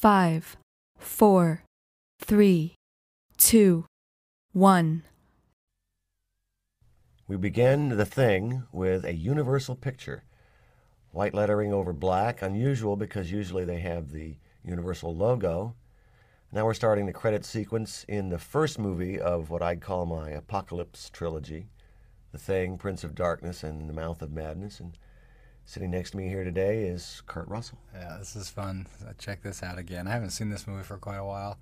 five, four, three, two, one. We begin the thing with a universal picture. White lettering over black, unusual because usually they have the universal logo. Now we're starting the credit sequence in the first movie of what I'd call my apocalypse trilogy The Thing, Prince of Darkness, and The Mouth of Madness. And sitting next to me here today is Kurt Russell. Yeah, this is fun. Check this out again. I haven't seen this movie for quite a while.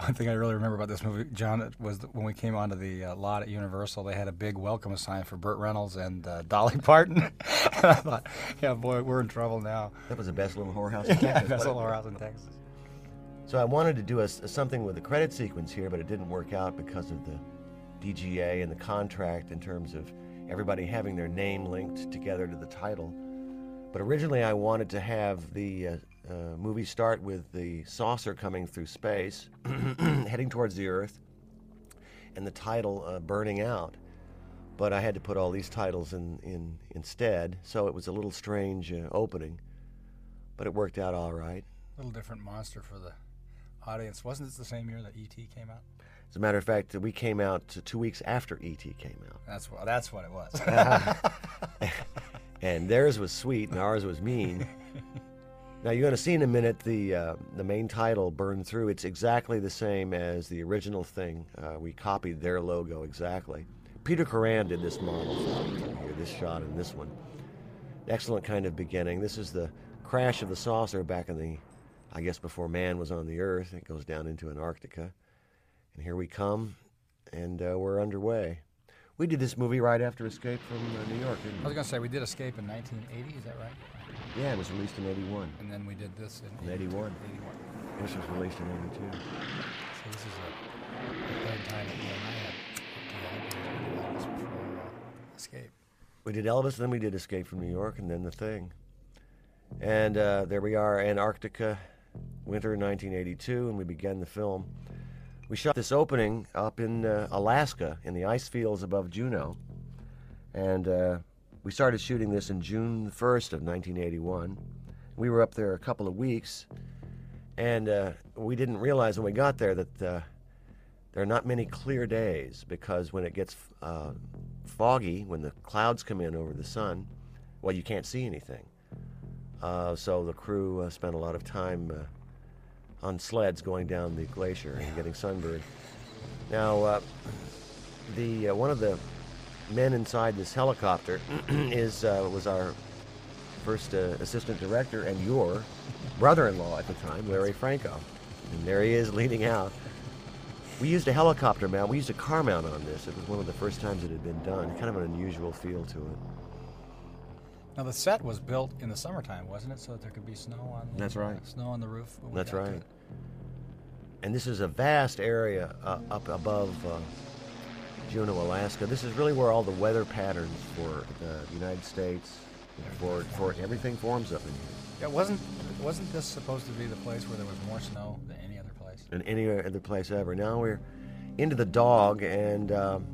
One thing I really remember about this movie, John, was when we came onto the uh, lot at Universal, they had a big welcome sign for Burt Reynolds and uh, Dolly Parton. and I thought, yeah, boy, we're in trouble now. That was the best little whorehouse in Texas. yeah, best little it? whorehouse in Texas. So I wanted to do a, something with the credit sequence here, but it didn't work out because of the DGA and the contract in terms of everybody having their name linked together to the title. But originally, I wanted to have the uh, uh, movie start with the saucer coming through space, heading towards the Earth, and the title uh, burning out. But I had to put all these titles in, in instead, so it was a little strange uh, opening. But it worked out all right. A little different monster for the audience. Wasn't this the same year that E.T. came out? As a matter of fact, we came out two weeks after ET came out. That's what. That's what it was. and theirs was sweet and ours was mean. now you're going to see in a minute the uh, the main title burned through. It's exactly the same as the original thing. Uh, we copied their logo exactly. Peter Kuran did this model here, this shot and this one. Excellent kind of beginning. This is the crash of the saucer back in the, I guess before man was on the Earth. It goes down into Antarctica, and here we come, and uh, we're underway. We did this movie right after Escape from uh, New York, didn't I was going to say we did Escape in 1980. Is that right? Yeah, it was released in 81. And then we did this in, In 81. 81. This was released in 82. So this is a, a third time that you and I had yeah, we did Elvis before uh, Escape. We did Elvis, then we did Escape from New York, and then The Thing. And uh, there we are, Antarctica, winter 1982, and we began the film. We shot this opening up in uh, Alaska, in the ice fields above Juneau. And uh, we started shooting this in June 1st of 1981. We were up there a couple of weeks, and uh, we didn't realize when we got there that uh, there are not many clear days because when it gets uh, foggy, when the clouds come in over the sun, well, you can't see anything. Uh, so the crew spent a lot of time on sleds going down the glacier and getting sunburned. Now, uh, the uh, one of the men inside this helicopter is uh, was our first uh, assistant director and your brother-in-law at the time, Larry Franco. And there he is leaning out. We used a helicopter mount. We used a car mount on this. It was one of the first times it had been done. Kind of an unusual feel to it. Now the set was built in the summertime, wasn't it, so that there could be snow on. The, That's right. Snow on the roof. That's right. And this is a vast area uh, up above uh, Juneau, Alaska. This is really where all the weather patterns for the United States, for, for everything forms up in here. Yeah, wasn't wasn't this supposed to be the place where there was more snow than any other place? than any other place ever. Now we're into the dog, and um,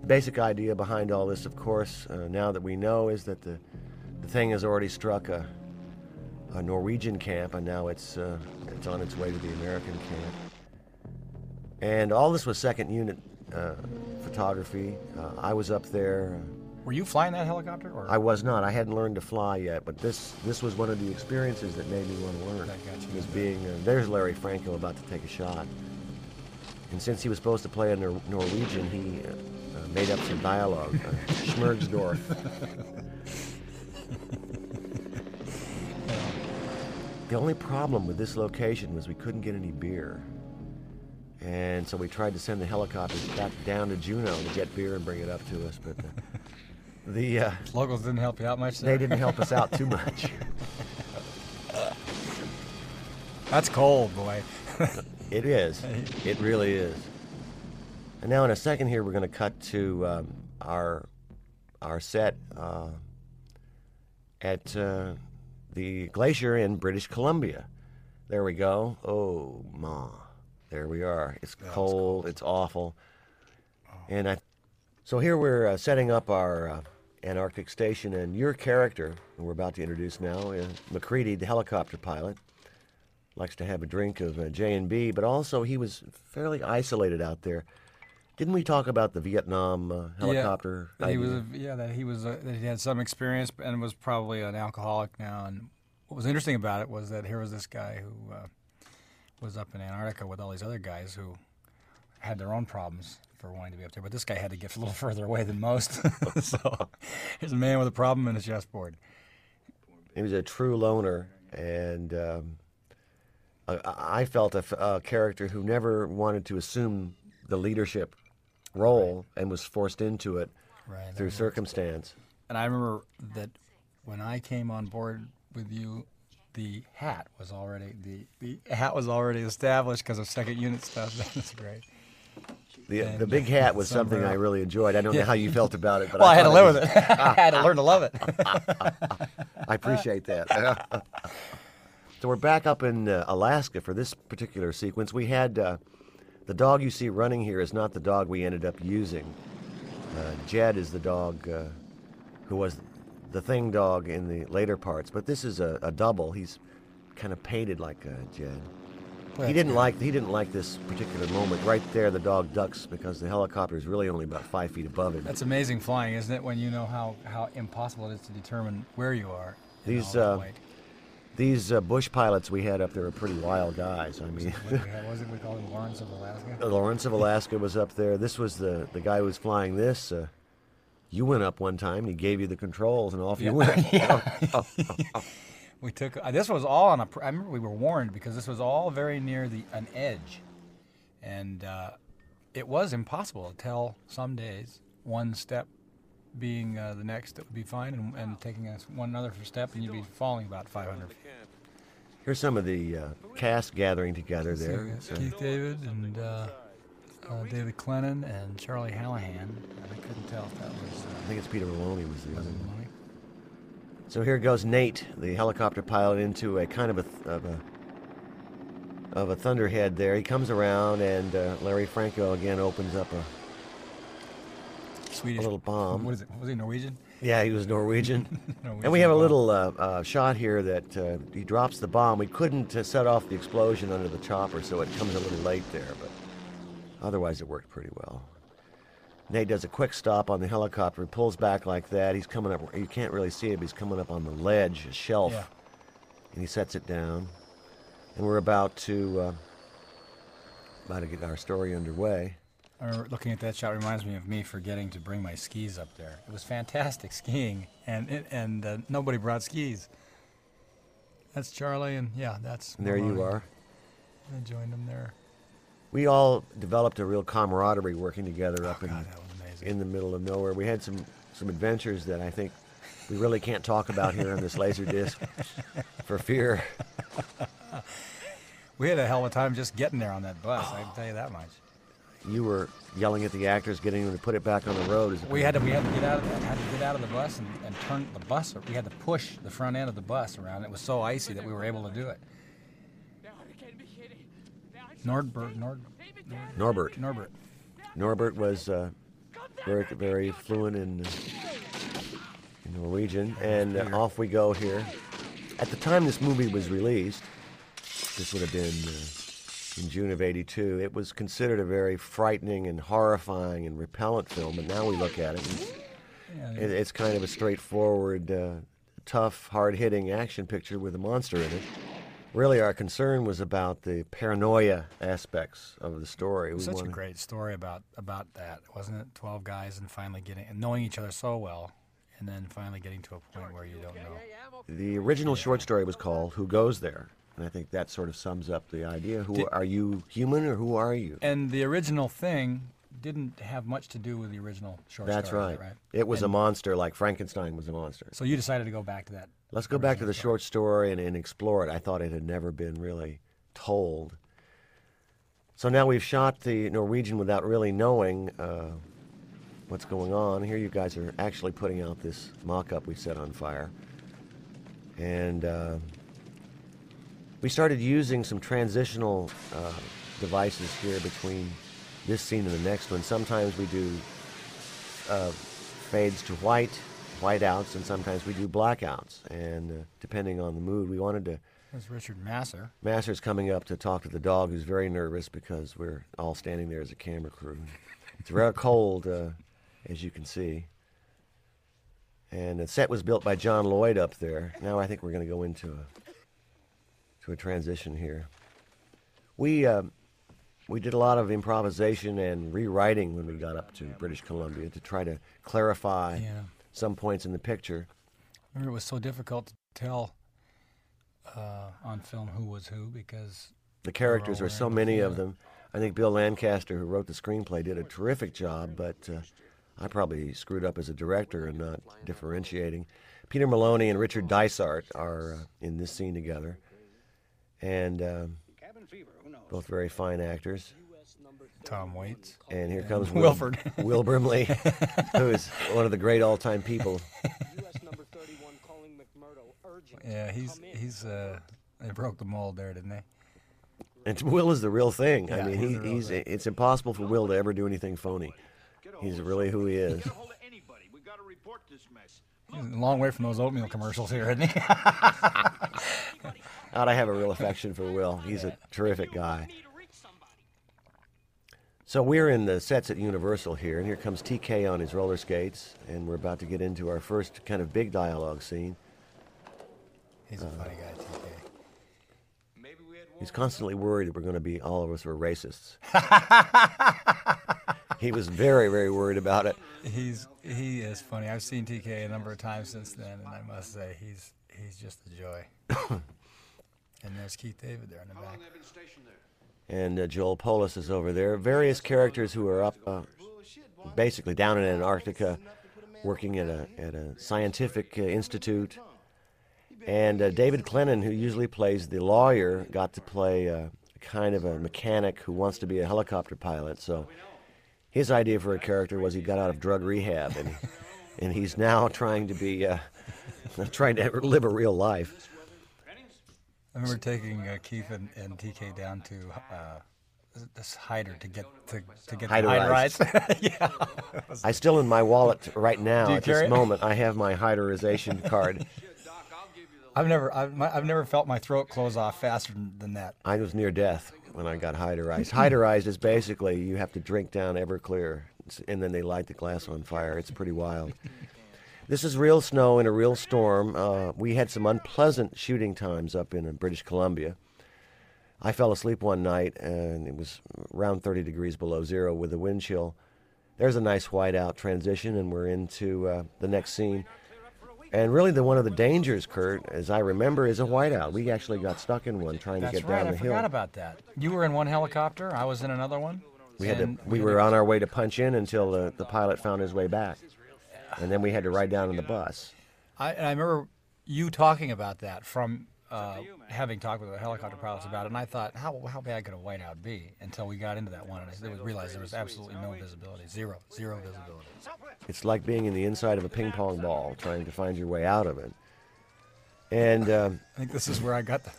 the basic idea behind all this, of course, uh, now that we know, is that the the thing has already struck a, a Norwegian camp, and now it's uh, it's on its way to the American camp. And all this was second unit uh, photography. Uh, I was up there. Were you flying that helicopter, or I was not. I hadn't learned to fly yet, but this this was one of the experiences that made me want to learn. That got you Was being uh, there's Larry Franco about to take a shot, and since he was supposed to play a Nor- Norwegian, he uh, uh, made up some dialogue. Uh, Schmergsdorf. the only problem with this location was we couldn't get any beer. And so we tried to send the helicopters back down to Juneau to get beer and bring it up to us, but uh, the uh, locals didn't help you out much? they didn't help us out too much. That's cold, boy. It is. It really is. And now, in a second, here we're going to cut to um, our our set uh, at uh, the glacier in British Columbia. There we go. Oh, ma. There we are. It's cold. It's awful. And I, so here we're uh, setting up our uh, Antarctic station, and your character, who we're about to introduce now, is MacReady, the helicopter pilot, likes to have a drink of uh, J and B, but also he was fairly isolated out there. Didn't we talk about the Vietnam uh, helicopter? Yeah, that he was a, yeah that he was a, that he had some experience and was probably an alcoholic now. And what was interesting about it was that here was this guy who uh, was up in Antarctica with all these other guys who had their own problems for wanting to be up there, but this guy had to get a little further away than most. so here's a man with a problem and a chessboard. He was a true loner, and um, I, I felt a character who never wanted to assume the leadership role and was forced into it Right. through circumstance. And I remember that when I came on board with you, the hat was already the, the hat was already established because of second unit stuff. That's great. The, the big hat was something I really enjoyed. I don't know how you felt about it, but Well, I had to live was- with it. I had to learn to love it. I appreciate that. so we're back up in uh, Alaska for this particular sequence. We had uh, the dog you see running here is not the dog we ended up using. Uh, Jed is the dog uh, who was the thing dog in the later parts, but this is a, a double. He's kind of painted like uh, Jed. He didn't like he didn't like this particular moment. Right there, the dog ducks because the helicopter is really only about five feet above him. That's amazing flying, isn't it? When you know how, how impossible it is to determine where you are. These, uh. These uh, bush pilots we had up there are pretty wild guys. I mean, What was it we called Lawrence of Alaska? Lawrence of Alaska was up there. This was the the guy who was flying this. Uh, you went up one time, and he gave you the controls, and off you went. We took uh, this was all on a. I remember we were warned because this was all very near the an edge, and uh, it was impossible to tell some days one step being uh, the next that would be fine, and, and taking us one another step, and you'd be falling about 500 feet. Here's some of the uh, cast gathering together there. we got It's, uh, Keith David and uh, uh, David Clennon and Charlie Hallahan. I couldn't tell if that was. I think it's Peter Maloney was the Uh, other. one. So here goes Nate, the helicopter pilot, into a kind of a th- of a of a thunderhead. There, he comes around, and uh, Larry Franco again opens up a Swedish. little bomb. What is it? Was he Norwegian? Yeah, he was Norwegian. Norwegian and we have a little uh, uh, shot here that uh, he drops the bomb. We couldn't uh, set off the explosion under the chopper, so it comes a little late there, but otherwise it worked pretty well. Nate does a quick stop on the helicopter, pulls back like that. He's coming up. You can't really see him. He's coming up on the ledge, a shelf, Yeah. and he sets it down. And we're about to uh, about to get our story underway. Remember looking at that shot reminds me of me forgetting to bring my skis up there. It was fantastic skiing, and and uh, nobody brought skis. That's Charlie, and yeah, that's. And there you are. I joined them there. We all developed a real camaraderie working together up in God, was in the middle of nowhere. We had some some adventures that I think we really can't talk about here on this laser disc for fear. we had a hell of a time just getting there on that bus. I can tell you that much. You were yelling at the actors, getting them to put it back on the road. We had to we had to get out of had to get out of the bus and, and turn the bus. We had to push the front end of the bus around. It was so icy that we were able to do it. Nordberg, Nord, Norbert. Norbert. Norbert was uh, very very fluent in, uh, in Norwegian, and uh, off we go here. At the time this movie was released, this would have been uh, in June of '82. It was considered a very frightening and horrifying and repellent film, And now we look at it. It, it's kind of a straightforward, uh, tough, hard-hitting action picture with a monster in it. Really, our concern was about the paranoia aspects of the story. We Such a great story about about that, wasn't it? Twelve guys and finally getting and knowing each other so well, and then finally getting to a point where you don't know. The original short story was called "Who Goes There," and I think that sort of sums up the idea. Who Did- are you, human, or who are you? And the original thing didn't have much to do with the original short That's story. right. right? It was a monster, like Frankenstein was a monster. So you decided to go back to that. Let's go back to the original short story and, and explore it. I thought it had never been really told. So now we've shot the Norwegian without really knowing uh, what's going on. Here you guys are actually putting out this mock-up we set on fire. And uh, we started using some transitional uh, devices here between this scene and the next one. Sometimes we do uh, fades to white, whiteouts, and sometimes we do blackouts. And uh, depending on the mood, we wanted to There's Richard Masur. Masur's coming up to talk to the dog, who's very nervous because we're all standing there as a camera crew. It's very cold, uh, as you can see. And the set was built by John Lloyd up there. Now I think we're going to go into a to a transition here. We uh, we did a lot of improvisation and rewriting when we got up to British Columbia to try to clarify Yeah. some points in the picture. Remember, it was so difficult to tell uh, on film who was who because The characters are so many of them. I think Bill Lancaster, who wrote the screenplay, did a terrific job, but uh, I probably screwed up as a director and not differentiating. Peter Maloney and Richard Dysart are uh, in this scene together, and um, both very fine actors. Tom Waites. And here comes Will, Wilford. Will Brimley, who is one of the great all-time people. US number 31 calling McMurdo. Yeah, he's he's uh, they broke the mold there, didn't they? And Will is the real thing. I mean, he's he, the he's thing. it's impossible for Will to ever do anything phony. He's really who he is. Get a hold of anybody. We got to report this mess. He's a long way from those oatmeal commercials here, isn't he? I have a real affection for Will. He's a terrific guy. Me to reach somebody. So we're in the sets at Universal here, and here comes TK on his roller skates, and we're about to get into our first kind of big dialogue scene. he's a funny guy, TK. Maybe we had He's constantly worried that we're going to be all of us are racists. he was very, very worried about it. He's he is funny. I've seen TK a number of times since then, and I must say he's he's just a joy. and there's Keith David there in the back. they've been stationed there. And uh, Joel Polis is over there. Various characters who are up, uh, basically down in Antarctica, working at a at a scientific uh, institute. And uh, David Clennon, who usually plays the lawyer, got to play uh, kind of a mechanic who wants to be a helicopter pilot. So his idea for a character was he got out of drug rehab, and and he's now trying to be uh, trying to live a real life. I remember taking uh, Keith and, and TK down to uh, this Hyder to get to, to get the hider rides. yeah. I still in my wallet right now at this it? moment. I have my hyderization card. I've never I've, my, I've never felt my throat close off faster than, than that. I was near death when I got hyderized. Hyderized is basically you have to drink down Everclear, and then they light the glass on fire. It's pretty wild. This is real snow in a real storm. Uh, we had some unpleasant shooting times up in British Columbia. I fell asleep one night, and it was around 30 degrees below zero with a wind chill. There's a nice whiteout transition, and we're into uh, the next scene. And really, the one of the dangers, Kurt, as I remember, is a whiteout. We actually got stuck in one trying That's to get right. down I the hill. I forgot about that. You were in one helicopter. I was in another one. We had to. We had were on our way to punch in until the, the pilot found his way back, and then we had to ride down on the bus. I, and I remember you talking about that from uh, having talked with the helicopter pilots about it, and I thought, how, how bad could a whiteout be? Until we got into that one, and I realized there was absolutely no visibility, zero, zero visibility. It's like being in the inside of a ping pong ball, trying to find your way out of it. And um, I think this is where I got the.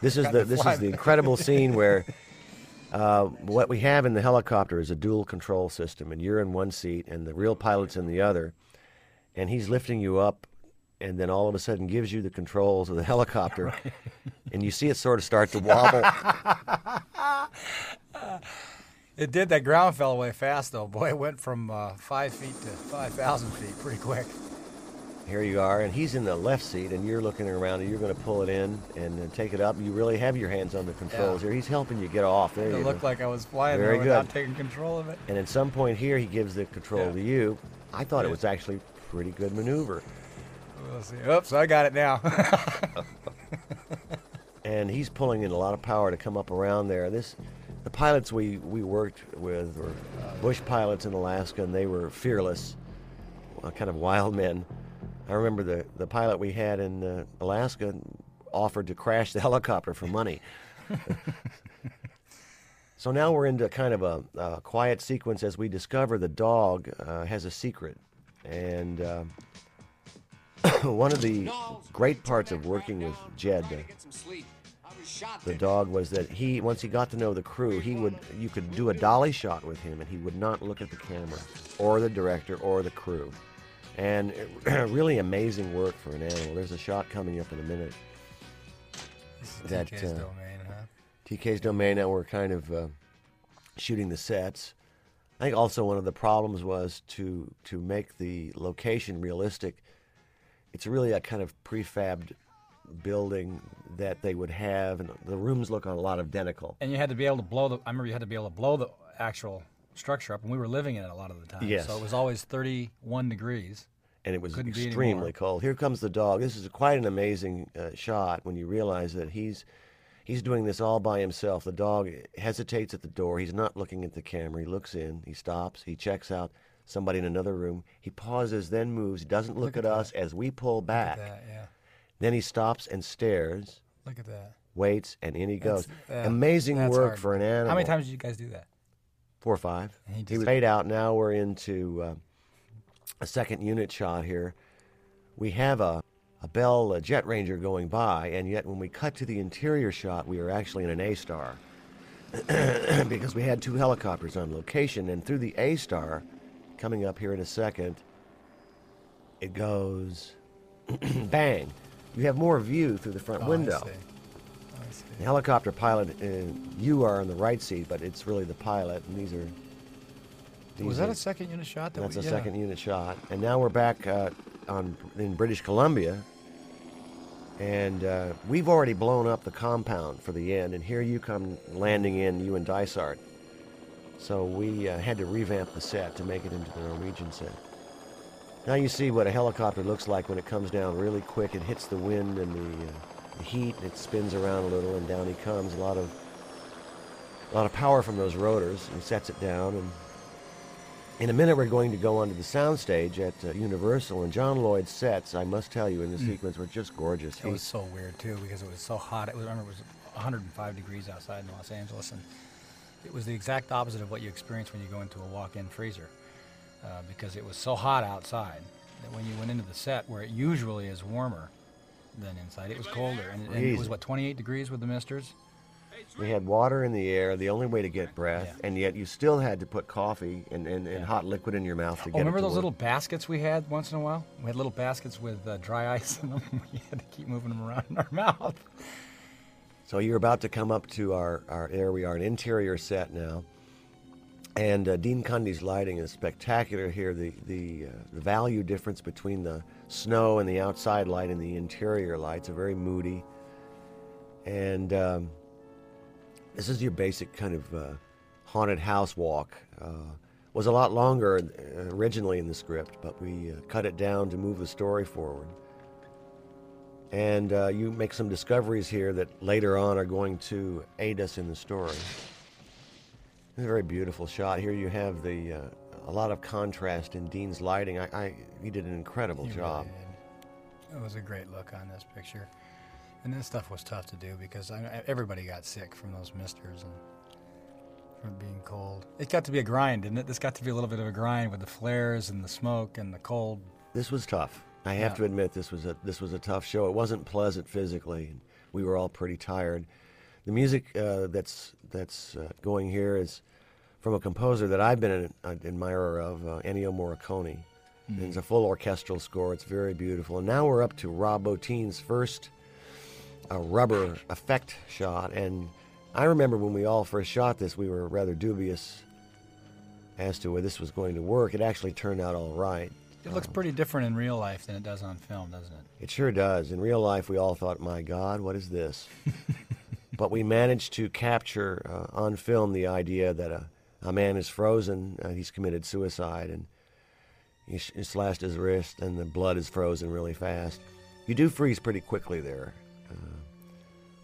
this is the this is the incredible scene where uh, what we have in the helicopter is a dual control system, and you're in one seat, and the real pilot's in the other, and he's lifting you up, and then all of a sudden gives you the controls of the helicopter, and you see it sort of start to wobble. It did. That ground fell away fast, though. Boy, it went from uh, five feet to five thousand feet pretty quick. Here you are, and he's in the left seat, and you're looking around, and you're going to pull it in and then take it up. You really have your hands on the controls Yeah. here. He's helping you get off. There It you looked go. like I was flying Very there without good. taking control of it. and at some point here, he gives the control Yeah. to you. I thought it was actually pretty good maneuver. We'll see. Oops, I got it now. and he's pulling in a lot of power to come up around there. This, the pilots we, we worked with were bush pilots in Alaska, and they were fearless, uh, kind of wild men. I remember the, the pilot we had in uh, Alaska offered to crash the helicopter for money. so now we're into kind of a, a quiet sequence as we discover the dog uh, has a secret. And uh, one of the great parts of working with Jed, the dog was that he once he got to know the crew he would you could do a dolly shot with him and he would not look at the camera or the director or the crew and really amazing work for an animal there's a shot coming up in a minute that TK's uh, domain, huh? TK's domain. Now we're kind of uh, shooting the sets. I think also one of the problems was to to make the location realistic. It's really a kind of prefabbed building that they would have, and the rooms look a lot of identical. And you had to be able to blow the. I remember you had to be able to blow the actual structure up, and we were living in it a lot of the time. Yes. So it was always 31 degrees. and it was Couldn't extremely cold. Here comes the dog. This is quite an amazing uh, shot when you realize that he's he's doing this all by himself. The dog hesitates at the door. He's not looking at the camera. He looks in. He stops. He checks out somebody in another room. He pauses, then moves. Doesn't look, Look at, at us as we pull Look back. at that, yeah. Then he stops and stares, Look at that. waits, and in he goes. That's- yeah, Amazing that's work hard. for an animal. How many times did you guys do that? Four or five. And he He was laid out. Now we're into uh, a second unit shot here. We have a, a Bell uh Jet Ranger going by, and yet when we cut to the interior shot, we are actually in an AStar. because we had two helicopters on location, and through the AStar, coming up here in a second, it goes bang. You have more view through the front Oh, I window. see. I see. The helicopter pilot, uh, you are in the right seat, but it's really the pilot, and these are. These Was that are- a second unit shot? That That's we, a yeah. second unit shot, and now we're back uh, on in British Columbia, and uh, we've already blown up the compound for the end, and here you come landing in, you and Dysart. So we uh, had to revamp the set to make it into the Norwegian set. Now you see what a helicopter looks like when it comes down really quick. It hits the wind and the, uh, the heat, and it spins around a little, and down he comes. A lot of a lot of power from those rotors. And sets it down, and in a minute we're going to go onto the soundstage at uh, Universal, and John Lloyd's sets, I must tell you, in the sequence were just gorgeous. It He- was so weird too because it was so hot. It was, I remember it was 105 degrees outside in Los Angeles, and it was the exact opposite of what you experience when you go into a walk-in freezer, uh, because it was so hot outside that when you went into the set, where it usually is warmer than inside, it was colder, and, and it was what 28 degrees with the misters. We had water in the air, the only way to get breath, Yeah. and yet you still had to put coffee and, and, and Yeah. hot liquid in your mouth to Oh, get remember it to those work. little baskets we had once in a while? We had little baskets with uh, dry ice in them. we had to keep moving them around in our mouth. So you're about to come up to our, our there we are, an interior set now. And uh, Dean Cundey's lighting is spectacular here. The the, uh, the value difference between the snow and the outside light and the interior lights are very moody. And um, this is your basic kind of uh, haunted house walk. Uh, was a lot longer uh, originally in the script, but we uh, cut it down to move the story forward and uh, you make some discoveries here that later on are going to aid us in the story. It's a very beautiful shot. Here you have the uh, a lot of contrast in Dean's lighting. I, I he did an incredible He really job. did. It was a great look on this picture. And this stuff was tough to do because I, everybody got sick from those misters and from being cold. It got to be a grind, didn't it? This got to be a little bit of a grind with the flares and the smoke and the cold. This was tough. I have Yeah. to admit this was a this was a tough show. It wasn't pleasant physically. We were all pretty tired. The music uh, that's that's uh, going here is from a composer that I've been an, an admirer of, uh, Ennio Morricone. And It's a full orchestral score. It's very beautiful. And now we're up to Rob Bottin's first uh, rubber effect shot. And I remember when we all first shot this, we were rather dubious as to whether this was going to work. It actually turned out all right. It looks pretty different in real life than it does on film, doesn't it? It sure does. In real life, we all thought, my God, what is this? but we managed to capture uh, on film the idea that a, a man is frozen, uh, he's committed suicide, and he, sh- he slashed his wrist, and the blood is frozen really fast. You do freeze pretty quickly there.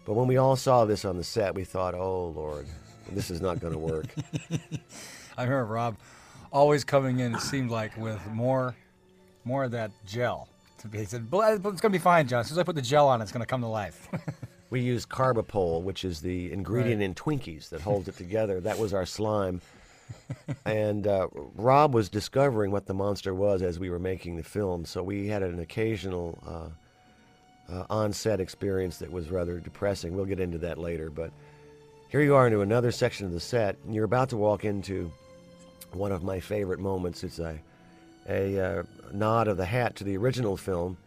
But when we all saw this on the set, we thought, oh, Lord, this is not going to work. I remember Rob always coming in, it seemed like, with more more of that gel. He said, "Bl- It's going to be fine, John. As soon as I put the gel on, it's going to come to life. We used carbopol, which is the ingredient Right. in Twinkies that holds it together. That was our slime. and uh, Rob was discovering what the monster was as we were making the film, so we had an occasional uh, uh, on-set experience that was rather depressing. We'll get into that later, but here you are into another section of the set, and you're about to walk into one of my favorite moments. It's a a uh, nod of the hat to the original film.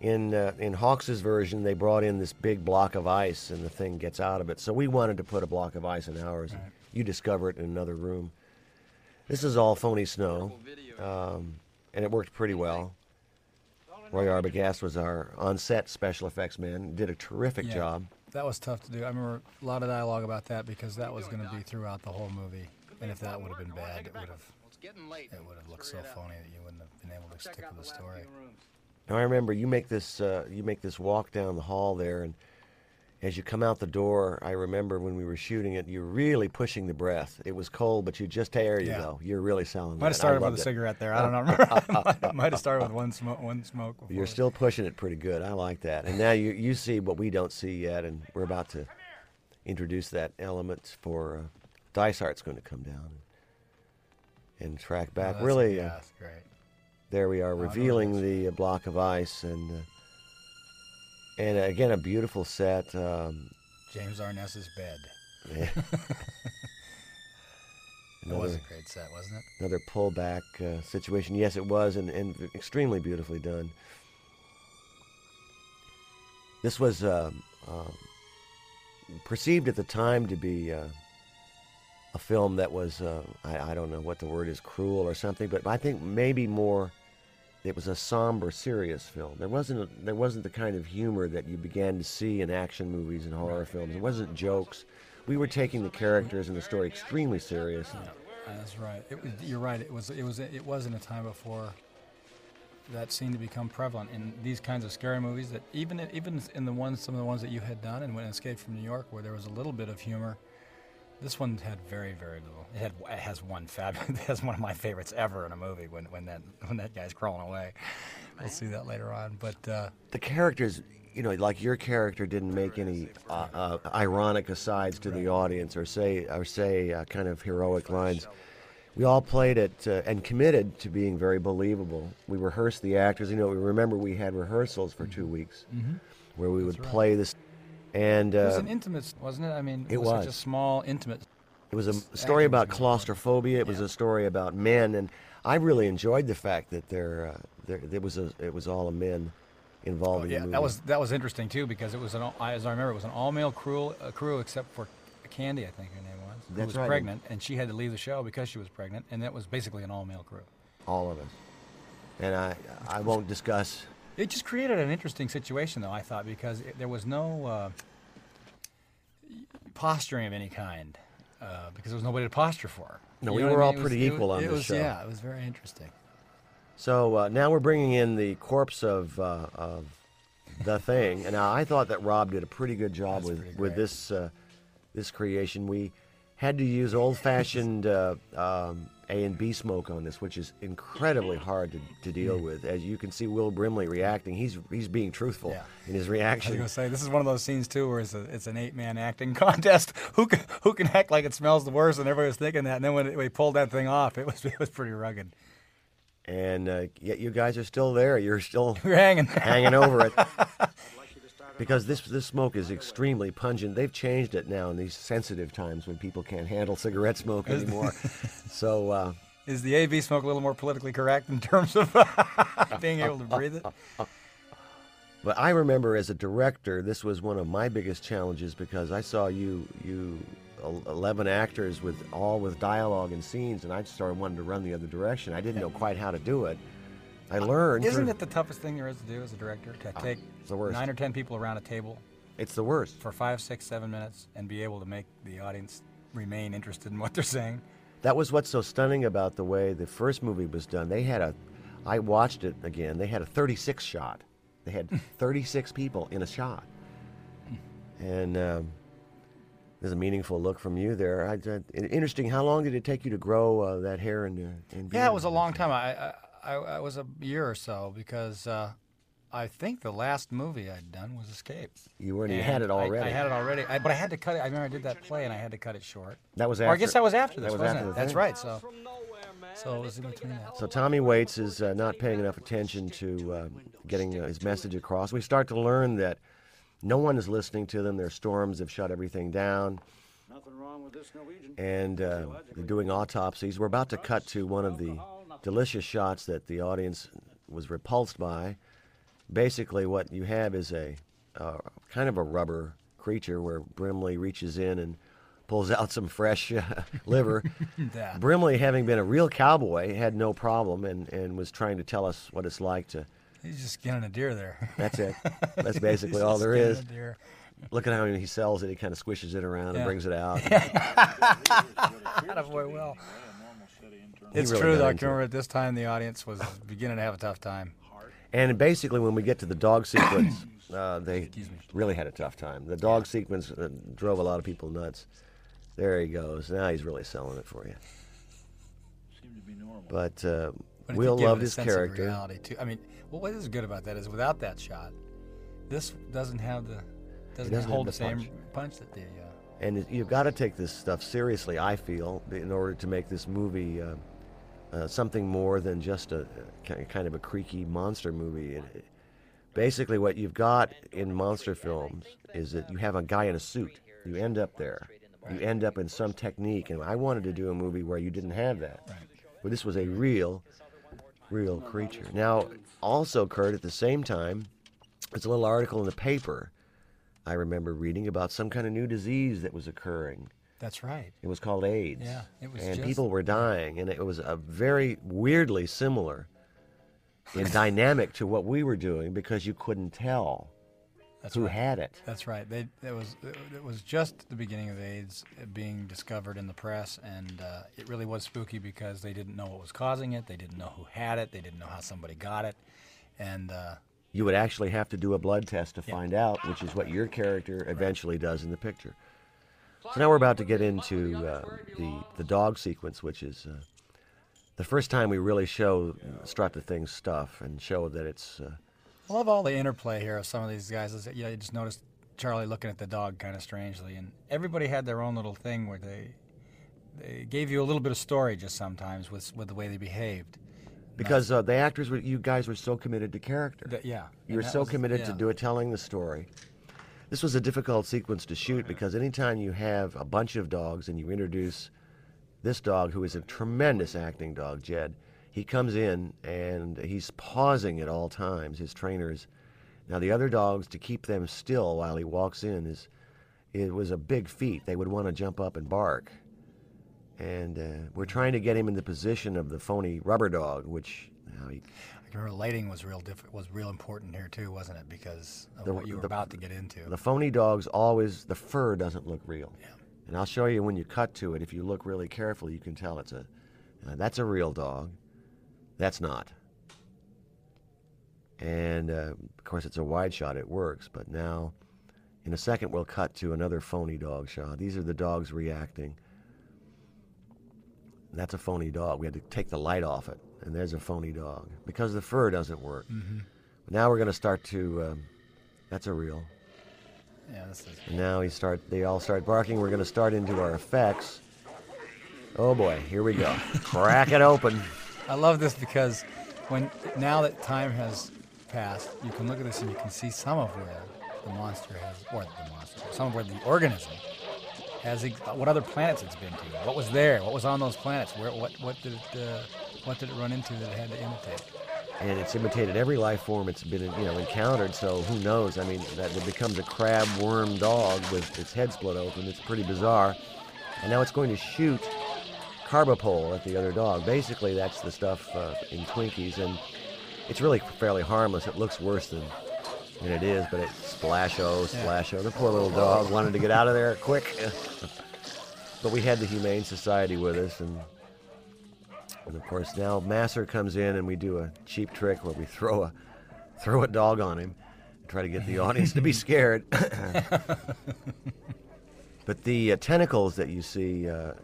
In uh, in Hawks's version, they brought in this big block of ice, and the thing gets out of it. So we wanted to put a block of ice in ours. and You discover it in another room. This is all phony snow, um, and it worked pretty well. Roy Arbogast was our on-set special effects man. Did a terrific Yeah. job. That was tough to do. I remember a lot of dialogue about that because that was going to be throughout the whole movie. And if that would have been bad, it would have It's getting late. it would have looked so phony that you wouldn't have been able to stick with the story. Now I remember you make this uh, you make this walk down the hall there, and as you come out the door, I remember when we were shooting it, you're really pushing the breath. It was cold, but you just there you Yeah. go. You're really selling. It. Might that. have started with a it. cigarette there. I don't know. might, might have started with one smoke. One smoke. You're still pushing it pretty good. I like that. And now you you see what we don't see yet, and we're about to introduce that element for uh, Dysart's going to come down and, and track Oh, back. that's- really, yeah, uh, that's great. there we are it revealing the uh, block of ice and. Uh, and uh, again, a beautiful set. Um, James Arness's bed. yeah. That was a another, great set, wasn't it? another pullback uh, situation. Yes, it was, and, and extremely beautifully done. This was um um perceived at the time to be uh, a film that was, uh, I, I don't know what the word is, cruel or something, but I think maybe more. It was a somber, serious film. There wasn't a, there wasn't the kind of humor that you began to see in action movies and horror films. It wasn't jokes. We were taking the characters and the story extremely serious. That's right. It you're right. It was. It was. It was in a time before that seemed to become prevalent in these kinds of scary movies. That even even in the ones, some of the ones that you had done, and when Escape from New York, where there was a little bit of humor, this one had very, very little. It had. It has one fab. It has one of my favorites ever in a movie when when that when that guy's crawling away. We'll see that later on. But uh, the characters, you know, like your character didn't make any uh, uh, ironic asides to the audience or say or say uh, kind of heroic lines. We all played it uh, and committed to being very believable. We rehearsed the actors. You know, we remember we had rehearsals for two weeks where we would play this, and it was uh, an intimate, wasn't it? I mean, it was, such a small, intimate. it was a story about claustrophobia. It was a story about men, and I really enjoyed the fact that there, uh, there, there was a, it was all a men involved Oh, yeah, that was that was interesting too because it was an all, as I remember it was an all male crew uh, crew except for Candy I think her name was who That's was right. pregnant and she had to leave the show because she was pregnant and that was basically an all male crew. all of us. And I, I won't discuss. It just created an interesting situation though I thought because it, there was no uh, posturing of any kind uh, because there was nobody to posture for. No, You we were I all mean? It was- pretty it equal was, on it this was, show. Yeah, it was very interesting. So uh, now we're bringing in the corpse of, uh, of the thing. And I thought that Rob did a pretty good job That's with, with this uh, this creation. We had to use old-fashioned uh, um, A and B smoke on this, which is incredibly hard to, to deal with. As you can see, Will Brimley reacting. He's he's being truthful Yeah. in his reaction. I was gonna say this is one of those scenes too, where it's, a, it's an eight-man acting contest. Who can who can act like it smells the worst? And everybody was thinking that. And then when we pulled that thing off, it was it was pretty rugged. And uh, yet you guys are still there. You're still were hanging hanging over it. Because this this smoke is extremely pungent. They've changed it now in these sensitive times when people can't handle cigarette smoke anymore. so uh, Is the AV smoke a little more politically correct in terms of being able to breathe it? But I remember as a director, this was one of my biggest challenges because I saw you, you, eleven actors with all with dialogue and scenes, and I just started wanting to run the other direction. I didn't know quite how to do it. I learned. Isn't through- it the toughest thing there is to do as a director? To take the worst. nine or ten people around a table It's the worst. for five, six, seven minutes and be able to make the audience remain interested in what they're saying. That was what's so stunning about the way the first movie was done. They had a, I watched it again. They had a 36 shot. They had 36 people in a shot, and um, there's a meaningful look from you there. I, I, interesting. How long did it take you to grow uh, that hair and, uh, and Yeah, it was a long time. I I, I, I was a year or so because uh, I think the last movie I'd done was Escape. You were, and you had it already. I, had it already, I, but I had to cut it. I remember I did that play and I had to cut it short. That was Or I guess after- that was after that this, was wasn't after it? That's right. So, From nowhere, man. so it was in between that. So Tommy Waites is uh, not paying enough attention to uh, getting uh, his message across. We start to learn that no one is listening to them. Their storms have shut everything down. Nothing wrong with this Norwegian. and uh, they're doing autopsies. We're about to cut to one of the delicious shots that the audience was repulsed by, basically what you have is a uh, kind of a rubber creature where Brimley reaches in and pulls out some fresh uh, liver. Yeah. Brimley, having been a real cowboy, had no problem and, and was trying to tell us what it's like to. He's just skinning a deer there. That's it. That's basically all there is. Look at how he sells it. He kind of squishes it around Yeah. and brings it out. Attaboy, well. It's really true, got though. I can remember at this time the audience was beginning to have a tough time. And basically, when we get to the dog sequence, uh, they really had a tough time. The dog sequence uh, drove a lot of people nuts. There he goes. Now he's really selling it for you. Seemed to be normal. But uh, But if Will you give loved his character. reality too. I mean, well, what is good about that is without that shot, this doesn't have the doesn't, doesn't hold the the same punch. punch, that the. Uh, And it- you've got to take this stuff seriously, I feel, in order to make this movie uh, uh, something more than just a, a kind of a creaky monster movie. It, it- basically, what you've got in monster films is that you have a guy in a suit. You end up there. You end up in some technique. And I wanted to do a movie where you didn't have that. Where this was a real, real creature. Now, also, Kurt, at the same time, there's a little article in the paper I remember reading about some kind of new disease that was occurring. That's right. It was called AIDS. Yeah, it was And just- people were dying, and it was a very weirdly similar in dynamic to what we were doing because you couldn't tell That's who right. had it. That's right. They it was it was just the beginning of AIDS being discovered in the press, and uh, it really was spooky because they didn't know what was causing it. They didn't know who had it. They didn't know how somebody got it, and uh, You would actually have to do a blood test to Yeah. find out, which is what your character eventually does in the picture. So now we're about to get into uh, the the dog sequence, which is uh, the first time we really show Strut the Thing's stuff and show that it's. Uh, I love all the interplay here of some of these guys. Is that, yeah, you just noticed Charlie looking at the dog kind of strangely, and everybody had their own little thing where they they gave you a little bit of story just sometimes with with the way they behaved. because uh, the actors were, you guys were so committed to character. That- yeah, You and were that so was- committed to yeah. do it, telling the story. This was a difficult sequence to shoot because anytime you have a bunch of dogs and you introduce this dog, who is a tremendous acting dog, Jed, he comes in and he's pausing at all times. His trainers. Now the other dogs to keep them still while he walks in is it was a big feat. They would want to jump up and bark. And uh, we're trying to get him in the position of the phony rubber dog, which you know, he, I remember lighting was real diff- was real important here too, wasn't it? Because of The- what you were the- about to get into. The phony dogs always the fur doesn't look real. Yeah. And I'll show you when you cut to it. If you look really carefully, you can tell it's a uh, that's a real dog. That's not. And uh, of course, it's a wide shot. It works. But now, in a second, we'll cut to another phony dog shot. These are the dogs reacting. That's a phony dog. We had to take the light off it, and there's a phony dog because the fur doesn't work. Now we're going to start to. Um, that's a real. yeah, this is. And now he start. They all start barking. We're going to start into our effects. Oh boy, here we go. Crack it open. I love this because when now that time has passed, you can look at this and you can see some of where the monster has, or the monster, some of where the organism has, what other planets it's been to, what was there, what was on those planets, where, what, what did it, uh, what did it run into that it had to imitate? And it's imitated every life form it's been, you know, encountered. So who knows? I mean, that it becomes a crab worm dog with its head split open. It's pretty bizarre. And now it's going to shoot carbopol at the other dog. Basically, that's the stuff uh, in Twinkies, and it's really fairly harmless. It looks worse than, than it is, but it's splasho, splasho. The poor little dog wanted to get out of there quick. but we had the Humane Society with us, and and of course now Masur comes in, and we do a cheap trick where we throw a throw a dog on him, try to get the audience to be scared. But the uh, tentacles that you see uh, uh,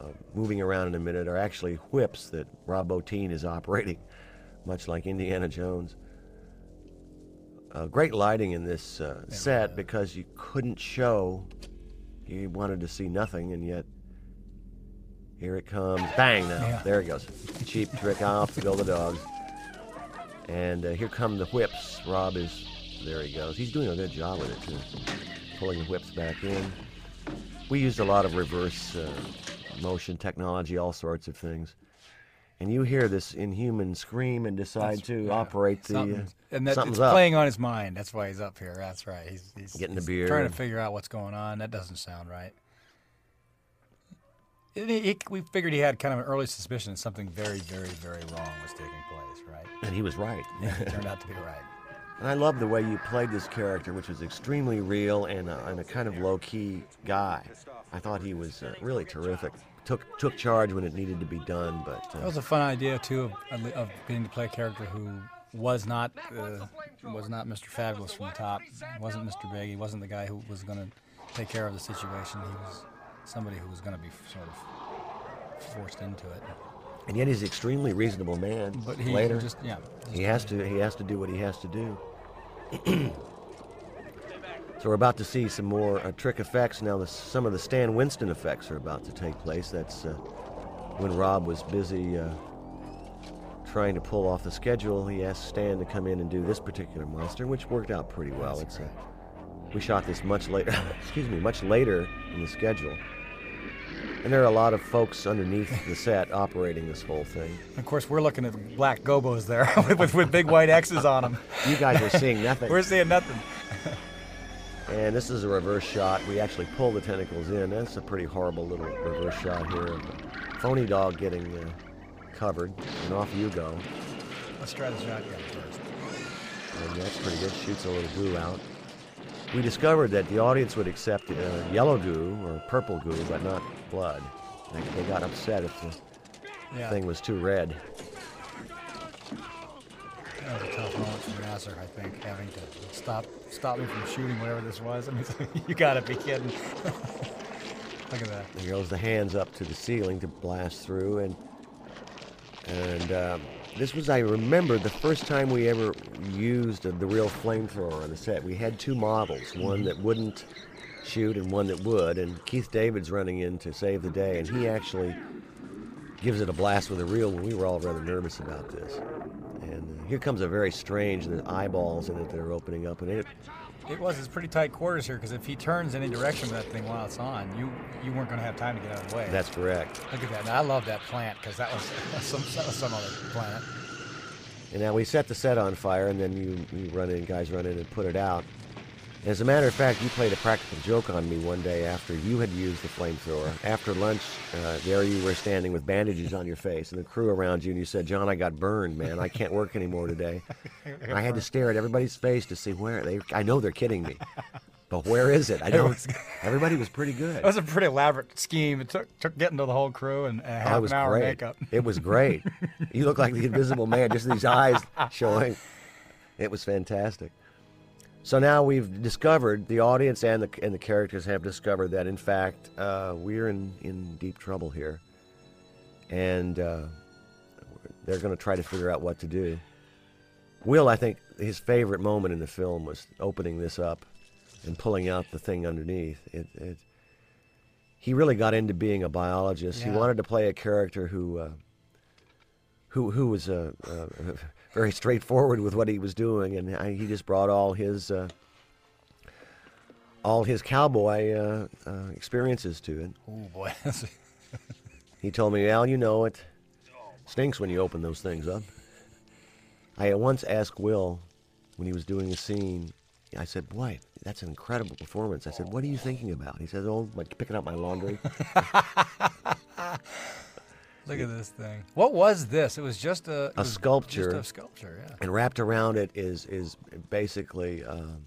uh, moving around in a minute are actually whips that Rob Bottin is operating, much like Indiana Jones. Uh, great lighting in this uh, set because you couldn't show, you wanted to see nothing, and yet here it comes. Bang! Now, Yeah. there it goes. Cheap trick off to go the dogs. And uh, here come the whips. Rob is, there he goes. He's doing a good job with it, too. Pulling the whips back in. We used a lot of reverse uh, motion technology, all sorts of things. and you hear this inhuman scream and decide That's- to yeah, operate the. Uh, something's- and that something's it's up. playing on his mind. That's why he's up here. That's right. He's, he's Getting the he's beer trying to figure out what's going on. That doesn't sound right. He- he- we figured he had kind of an early suspicion that something very, very, very wrong was taking place, right? and he was right. It turned out to be right. And I love the way you played this character, which was extremely real and a, and a kind of low key guy. I thought he was uh, really terrific. Took took charge when it needed to be done, but That uh, was a fun idea too of, of getting to play a character who was not uh, was not Mr. Fabulous from the top. wasn't Mr. Big. He wasn't the guy who was going to take care of the situation. He was somebody who was going to be sort of forced into it. and yet he's an extremely reasonable man. But he Later, just yeah. he has to he has to do what he has to do. so we're about to see some more uh, trick effects now. The, some of the Stan Winston effects are about to take place. That's uh, when Rob was busy uh, trying to pull off the schedule. He asked Stan to come in and do this particular monster, which worked out pretty well. It's uh, we shot this much later. excuse me, much later in the schedule. And there are a lot of folks underneath the set operating this whole thing. Of course, we're looking at black gobos there with, with, with big white X's on them. You guys are seeing nothing. We're seeing nothing. And this is a reverse shot. We actually pull the tentacles in. That's a pretty horrible little reverse shot here of a phony dog getting uh, covered. And off you go. Let's try the shotgun first. And that's pretty good. Shoots a little blue out. We discovered that the audience would accept uh, yellow goo or purple goo, but not blood. They, they got upset if the Yeah, thing was too red. that was a tough moment for Masur, I think, having to stop stop me from shooting whatever this was. I mean, you gotta be kidding. Look at that. There goes the hands up to the ceiling to blast through, and and um, this was I remember the first time we ever used the real flamethrower on the set. We had two models, one that wouldn't shoot and one that would, and Keith David's running in to save the day, and he actually gives it a blast with a real one. We were all rather nervous about this. And uh, here comes a very strange, the eyeballs in it that are opening up, and it It was. It's pretty tight quarters here because if he turns any direction with that thing while it's on, you you weren't going to have time to get out of the way. that's correct. Look at that. Now, I love that plant because that was some that was some other planet. And now we set the set on fire, and then you, you run in, guys run in and put it out. As a matter of fact, you played a practical joke on me one day after you had used the flamethrower. After lunch, uh, there you were standing with bandages on your face, and the crew around you, and you said, "John, I got burned, man. I can't work anymore today." I had to stare at everybody's face to see where they. I know they're kidding me, but where is it? I don't. Everybody was pretty good. That was a pretty elaborate scheme. It took took getting to the whole crew and, and Oh, half it was an hour great. makeup. It was great. you look like the Invisible Man, just these eyes showing. It was fantastic. So now we've discovered the audience and the and the characters have discovered that in fact uh, we're in in deep trouble here, and uh, they're going to try to figure out what to do. Will, I think his favorite moment in the film was opening this up and pulling out the thing underneath. It, it he really got into being a biologist. He wanted to play a character who uh, who who was a uh, very straightforward with what he was doing, and I, he just brought all his uh, all his cowboy uh, uh, experiences to it. Oh boy. He told me, Al, you know it stinks when you open those things up. I once asked Will when he was doing a scene. I said, "Boy, that's an incredible performance." I said, "What are you thinking about?" He said, "Oh, like picking up my laundry." Look at this thing. What was this? It was just a A was sculpture. Just a sculpture. Yeah. and wrapped around it is is basically um,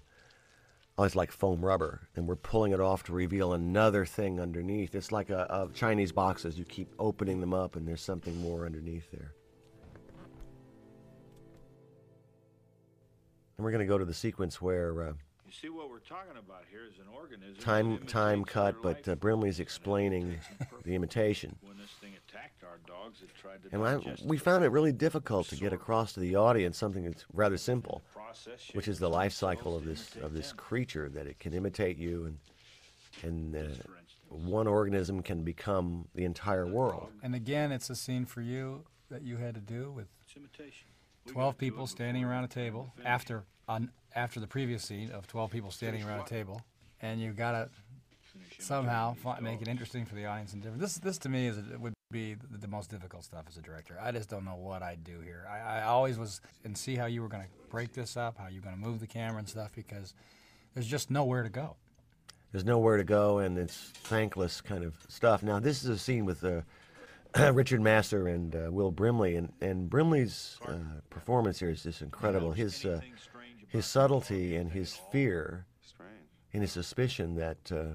oh, it's like foam rubber, and we're pulling it off to reveal another thing underneath. It's like a, a Chinese boxes. You keep opening them up, and there's something more underneath there. And we're going to go to the sequence where uh, You see, what we're talking about here is an organism. time time cut, but life uh, Brimley's explaining and purpose. the imitation. And I, digest we found it really difficult to get across to the audience something that's rather simple. Which is the life cycle of this of this creature that it can imitate you and and uh, one organism can become the entire world. And again, it's a scene for you that you had to do with it's imitation. We 12 gotta do it people standing around a table after on after the previous scene of 12 people standing around a table and you got to somehow imitating make it interesting for the audience and different. This this to me is a, would be the, the most difficult stuff as a director. I just don't know what I'd do here. I, I always was and see how you were going to break this up, how you're going to move the camera and stuff because there's just nowhere to go. There's nowhere to go, and it's thankless kind of stuff. Now, this is a scene with uh, Richard Masur and uh, Will Brimley, and, and Brimley's uh, performance here is just incredible. His uh, his subtlety and his fear and his suspicion that uh,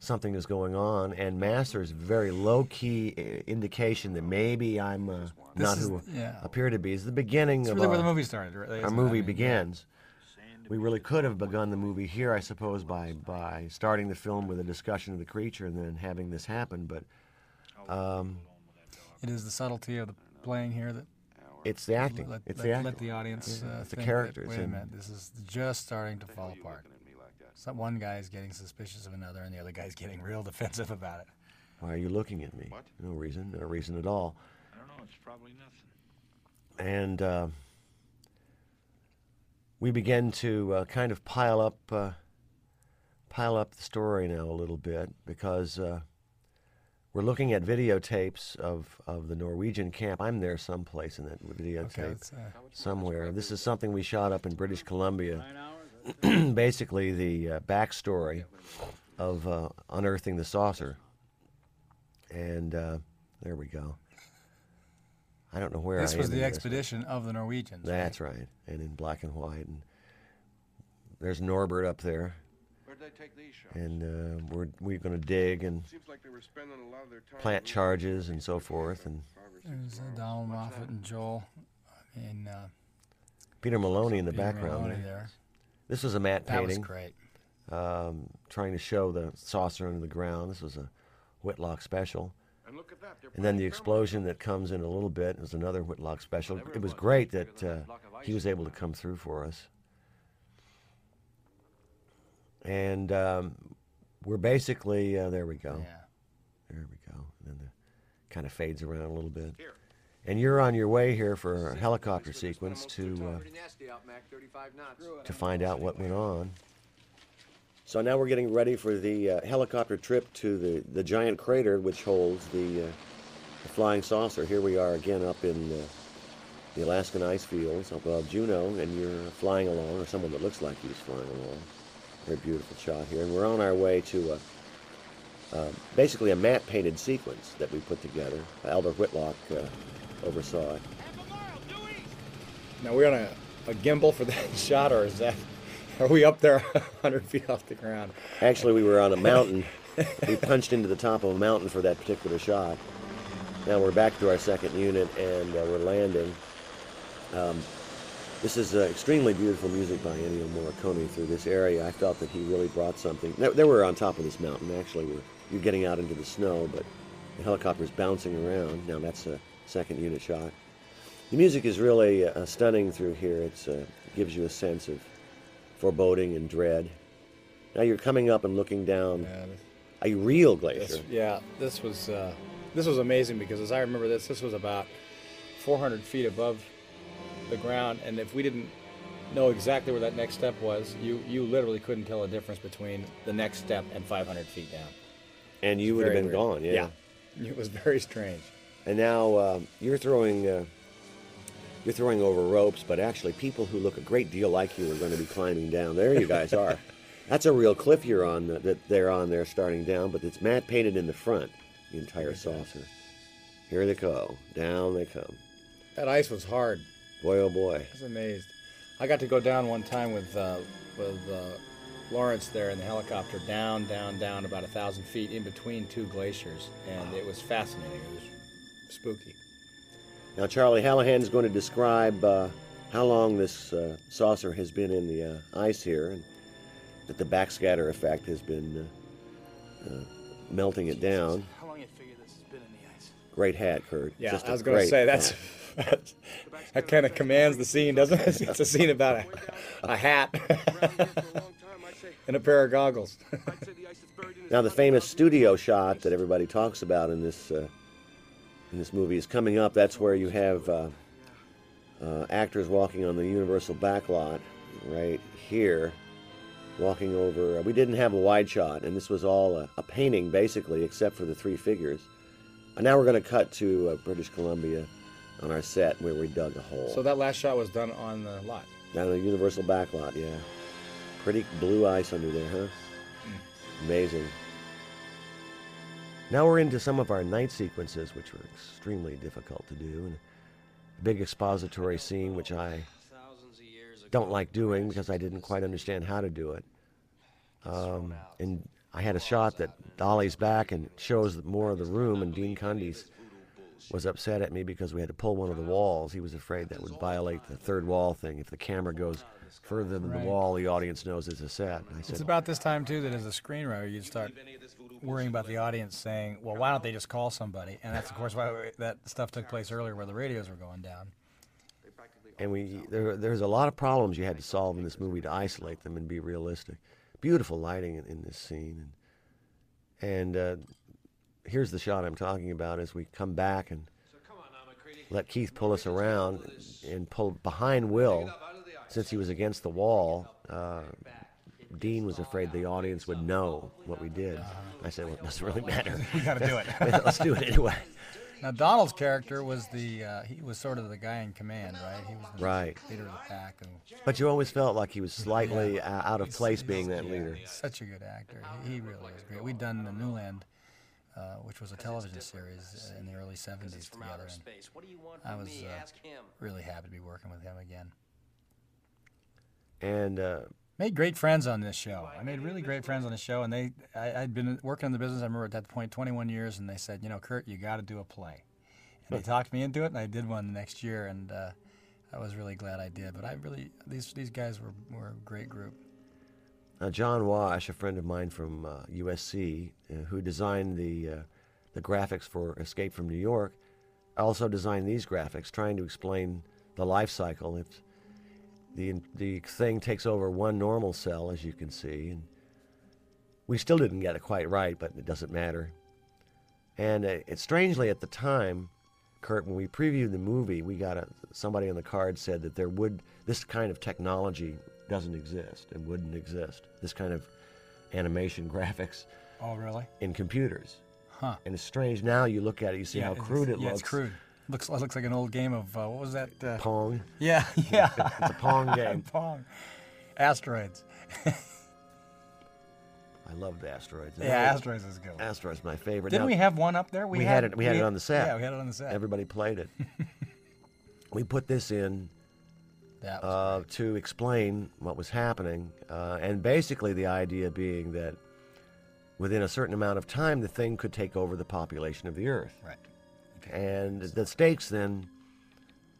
something is going on, and Masur's very low key indication that maybe I'm uh, not is- who yeah. appear to be. Is the beginning It's of really where our- the movie started. Right? our movie I mean, begins. We really could have begun the movie here, I suppose, by by starting the film with a discussion of the creature and then having this happen. But um, It is the subtlety of the playing here that it's the acting. let, it's let, the acting. let the audience Yeah, uh, it's the think characters That, wait a minute, this is just starting to fall apart. So one guy's getting suspicious of another, and the other guy's getting real defensive about it. Why are you looking at me? What? No reason. No reason at all. I don't know. It's probably nothing. and uh, we begin to uh, kind of pile up uh, pile up the story now a little bit because uh, we're looking at videotapes of, of the Norwegian camp. I'm there someplace in that videotape Okay, uh, somewhere. This is something we shot up in British Columbia. Basically, the uh, backstory of uh, unearthing the saucer. And uh, there we go. I don't know where this I was the in this. expedition of the Norwegians. That's right, and in black and white. And there's Norbert up there, Where'd they take these shots? and uh, we're we're going to dig and like they were spending a lot of their time. plant charges and so forth. And There's uh, Donald Moffat and Joel. I mean, uh, Peter Maloney in the Peter background. Maloney there. there. This was a matte That was painting, great. um, trying to show the saucer under the ground. This was a Whitlock special. And look at that. And then the explosion that comes in a little bit is another Whitlock special. It was great that uh, he was able to come through for us. And um, we're basically, uh, there we go. Yeah. There we go. And then the kind of fades around a little bit. And you're on your way here for a helicopter sequence to uh, nasty out, Mac. 35 knots. to find out what went on. So now we're getting ready for the uh, helicopter trip to the, the giant crater which holds the, uh, the flying saucer. Here we are again up in uh, the Alaskan ice fields up above Juneau, and you're flying along, or someone that looks like he's flying along. Very beautiful shot here. And we're on our way to a, uh, basically a matte painted sequence that we put together. Albert Whitlock uh, oversaw it. Now we're on a, a gimbal for that shot, or is that? Are we up there 100 feet off the ground? Actually, we were on a mountain. we punched into the top of a mountain for that particular shot. Now we're back to our second unit and uh, we're landing. Um, this is uh, extremely beautiful music by Ennio Morricone through this area. I felt that he really brought something. There, there we're on top of this mountain. Actually, we're, you're getting out into the snow, but the helicopter's bouncing around. Now that's a second unit shot. The music is really uh, stunning through here. It's, uh, it gives you a sense of foreboding and dread. Now you're coming up and looking down Yeah, this- a real glacier. this, yeah, this was uh, this was amazing because as I remember this, this was about 400 feet above the ground, and if we didn't know exactly where that next step was, you you literally couldn't tell the difference between the next step and 500 feet down. and you would have been weird. gone, yeah. It was very strange. And now uh, you're throwing uh, you're throwing over ropes, but actually people who look a great deal like you are going to be climbing down. There you guys are. That's a real cliff you're on that, that they're on there starting down, but it's matte painted in the front, the entire saucer. Here they go. Down they come. That ice was hard. Boy oh boy. I was amazed. I got to go down one time with uh, with uh, Lawrence there in the helicopter, down, down, down, about a thousand feet in between two glaciers, and it was fascinating. It was spooky. Now Charlie Hallahan is going to describe uh, how long this uh, saucer has been in the uh, ice here, and that the backscatter effect has been uh, uh, melting it down. How long you figure this has been in the ice? Great hat, Kurt. Yeah, Just a I was going to great say that's hat. that kind of commands the scene, doesn't it? It's a scene about a, a hat and a pair of goggles. Now the famous studio shot that everybody talks about in this uh, in this movie is coming up. That's where you have uh, uh, actors walking on the Universal backlot right here, walking over. we didn't have a wide shot, and this was all a, a painting basically, except for the three figures. And now we're going to cut to uh, British Columbia on our set where we dug a hole. So that last shot was done on the lot. Down on the Universal backlot, yeah. Pretty blue ice under there, huh? Amazing. Now we're into some of our night sequences, which were extremely difficult to do, and a big expository scene, which I don't like doing because I didn't quite understand how to do it. Um, and I had a shot that dollies back and shows more of the room, and Dean Cundey's was upset at me because we had to pull one of the walls. He was afraid that would violate the third wall thing. If the camera goes further than the wall, the audience knows it's a set. I said, It's about this time too that as a screenwriter you start worrying about the audience saying, "Well, why don't they just call somebody?" And that's of course why we- that stuff took place earlier where the radios were going down. and we there, there's a lot of problems you had to solve in this movie to isolate them and be realistic. Beautiful lighting in, in this scene, and, and uh, here's the shot I'm talking about as we come back and let Keith pull us around and pull behind Will, since he was against the wall. Uh, Dean was afraid the audience would know what we did. I said, "Well, it doesn't really matter. We got to do it. Let's do it anyway." Now Donald's character was the uh, he was sort of the guy in command, right? He was the Right. leader of the pack. And But you always felt like he was slightly uh, out of place being that leader. such a good actor. He, he really is great. We'd done the New Land, uh, which was a television series in the early '70s together, and I was uh, really happy to be working with him again. And uh, Made great friends on this show. I made really great friends on the show, and they I, I'd been working in the business. I remember at that point 21 years, and they said, you know, Kurt, you got to do a play. And they talked me into it, and I did one the next year, and uh, I was really glad I did. But I really these these guys were were a great group. Uh, John Wash, a friend of mine from uh, USC, uh, who designed the uh, the graphics for Escape from New York, also designed these graphics, trying to explain the life cycle. If the the thing takes over one normal cell, as you can see, and we still didn't get it quite right, but it doesn't matter. And uh, it strangely at the time, Kurt, when we previewed the movie, we got a somebody on the card said that there would this kind of technology doesn't exist and wouldn't exist. This kind of animation graphics Oh, really? in computers. Huh. And it's strange now you look at it, you see how crude it yeah, looks. it's crude. Looks looks like an old game of uh, what was that? Uh, Pong. yeah, yeah. It's a Pong game. Pong. Asteroids. I loved asteroids. Yeah, asteroids is good. Asteroids my favorite. Didn't Now, we have one up there? we had it- we had it on the set. Yeah, we had it on the set. Everybody played it. we put this in uh, to explain what was happening, uh, and basically the idea being that within a certain amount of time, the thing could take over the population of the Earth. right. And the stakes then,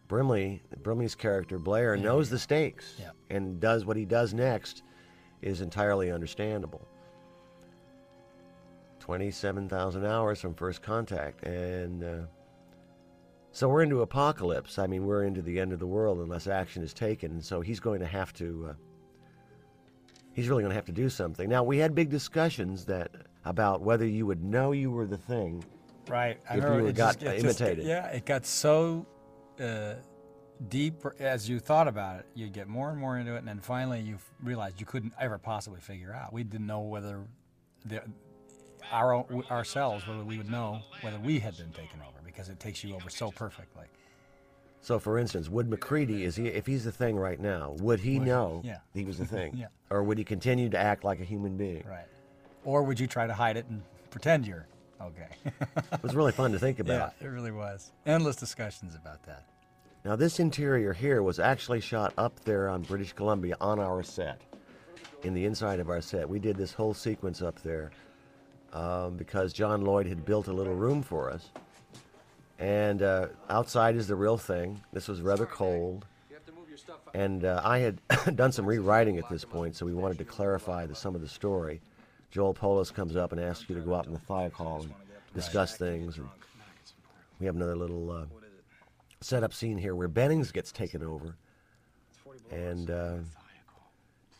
Brimley, Brimley's character Blair knows the stakes, Yeah. and does what he does next is entirely understandable. Twenty-seven thousand hours from first contact, and uh, so we're into apocalypse. I mean, we're into the end of the world unless action is taken. And so he's going to have to. Uh, he's really going to have to do something. Now we had big discussions that about whether you would know you were the thing Right. I if remember you it got just- it just- imitated. yeah, it got so uh, deep as you thought about it. You'd get more and more into it, and then finally you realized you couldn't ever possibly figure out. We didn't know whether the, our own, ourselves whether we would know whether we had been taken over because it takes you over so perfectly. So, for instance, would MacReady is he if he's the thing right now? Would he know yeah. he was the thing, Yeah. or would he continue to act like a human being? Right. Or would you try to hide it and pretend you're okay? It was really fun to think about. yeah, it really was. Endless discussions about that. Now, this interior here was actually shot up there on British Columbia on our set, in the inside of our set. We did this whole sequence up there um, because John Lloyd had built a little room for us. And uh, outside is the real thing. This was rather cold. And uh, I had done some rewriting at this point, so we wanted to clarify the, some of the story. Joel Polis comes up and asks you to go out in the fire hall and discuss things. And we have another little uh, setup scene here where Bennings gets taken over. And uh,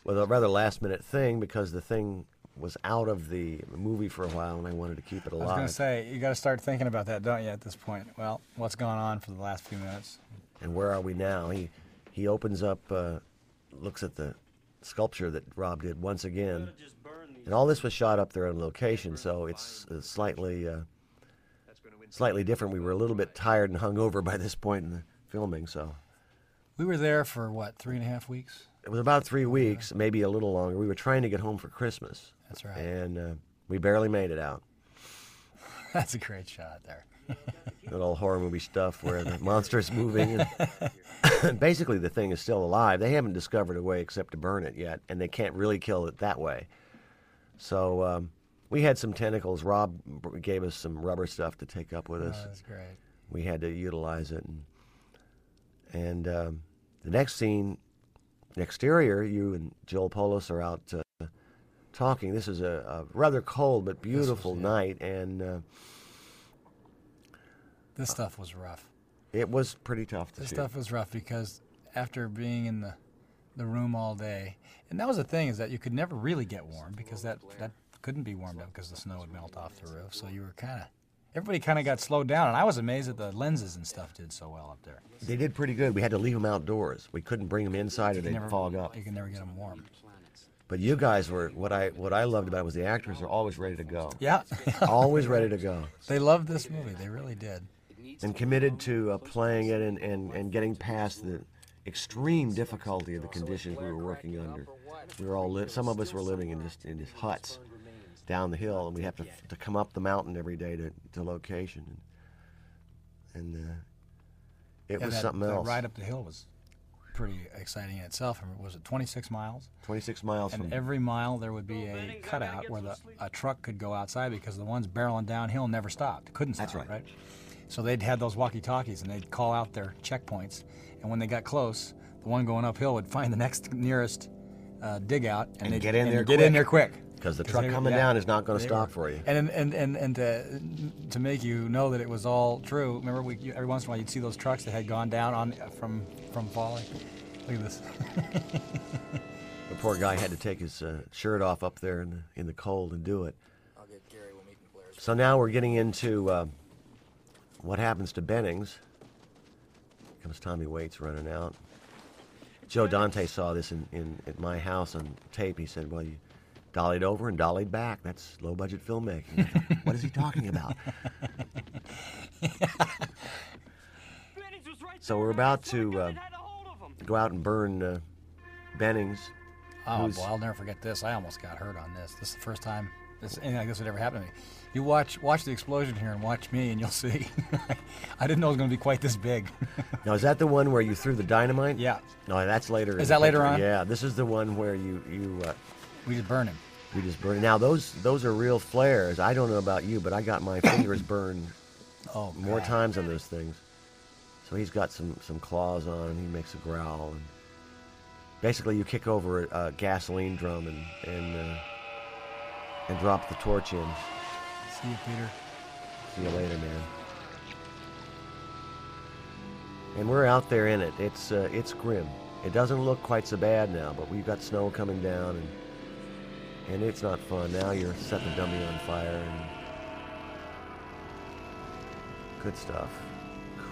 with a rather last minute thing because the thing was out of the movie for a while and I wanted to keep it alive. I was going to say, you got to start thinking about that, don't you, at this point? Well, what's gone on for the last few minutes? and where are we now? He he opens up, uh, looks at the sculpture that Rob did once again, and all this was shot up there on location, so it's slightly uh, slightly different. We were a little bit tired and hungover by this point in the filming, so We were there for what three and a half weeks. it was about three weeks, maybe a little longer. We were trying to get home for Christmas, That's right. and uh, we barely made it out. That's a great shot there. That old horror movie stuff where the monster's moving. And basically, the thing is still alive. They haven't discovered a way except to burn it yet, and they can't really kill it that way. So um, we had some tentacles. Rob gave us some rubber stuff to take up with Oh, us. that's great. we had to utilize it. And, and um, the next scene, exterior, you and Joel Polis are out uh, talking. This is a, a rather cold but beautiful yeah. night, and uh, This stuff was rough. it was pretty tough to This shoot. stuff was rough because after being in the the room all day, and that was the thing is that you could never really get warm because that that couldn't be warmed up because the snow would melt off the roof. So you were kind of everybody kind of got slowed down, and I was amazed that the lenses and stuff did so well up there. They did pretty good. We had to leave them outdoors. We couldn't bring them inside or they'd never fog up. You can never get them warm. But you guys were what I what I loved about it was the actors were always ready to go. Yeah, always ready to go. they loved this movie. They really did. and committed to uh, playing it and, and, and getting past the extreme difficulty of the conditions we were working under. We were all li- some of us were living in just in just huts down the hill, and we have to to come up the mountain every day to, to location, and, and uh, it Yeah, was that, something that else. Right up the hill was pretty exciting in itself. Was it 26 miles? 26 miles And from every mile there would be a cutout where the a truck could go outside because the ones barreling downhill never stopped, couldn't stop. That's right. right. So they'd had those walkie-talkies and they'd call out their checkpoints, and when they got close, the one going uphill would find the next nearest uh, dig out and, And they'd get in and there Get quick. in there quick. because the truck coming down is not going to stop were- for you. And and and and to, to make you know that it was all true. Remember, we every once in a while you'd see those trucks that had gone down on from from falling. Look at this. The poor guy had to take his uh, shirt off up there in the, in the cold and do it. I'll get Gary. We'll meet in Blair's. So now we're getting into uh, what happens to Bennings. Comes Tommy Waites running out. Joe Dante saw this in, in at my house on tape. He said, "Well, you dollied over and dollied back. That's low budget filmmaking." Thought, what is he talking about? so we're about to uh, go out and burn uh, Bennings. Oh, boy, I'll never forget this. I almost got hurt on this. This is the first time this anything like this would ever happen to me. You watch watch the explosion here and watch me, and you'll see. I didn't know it was going to be quite this big. Now, is that the one where you threw the dynamite? yeah, No, that's later. Is that later on? Yeah, this is the one where you you uh, we just burn him. we just burned. Now those those are real flares. I don't know about you, but I got my fingers burned Oh, more times on those things. So he's got some some claws on him. He makes a growl. And basically, you kick over a, a gasoline drum and and uh, and drop the torch in. See you, Peter. See you later, man. And we're out there in it. It's uh, it's grim. It doesn't look quite so bad now, but we've got snow coming down, and and it's not fun. Now you're setting the dummy on fire, and good stuff,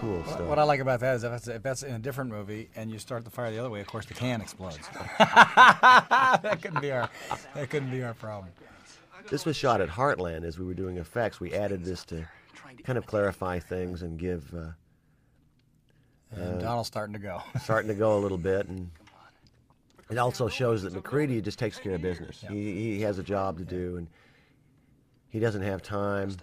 cool stuff. what I like about that is if that's, if that's in a different movie and you start the fire the other way, of course the can explodes. that couldn't be our that couldn't be our problem. This was shot at Heartland as we were doing effects. We added this to kind of clarify things and give uh, And Donald's starting to go. starting to go a little bit, and it also shows that MacReady just takes care of business. He, he has a job to do, and he doesn't have time.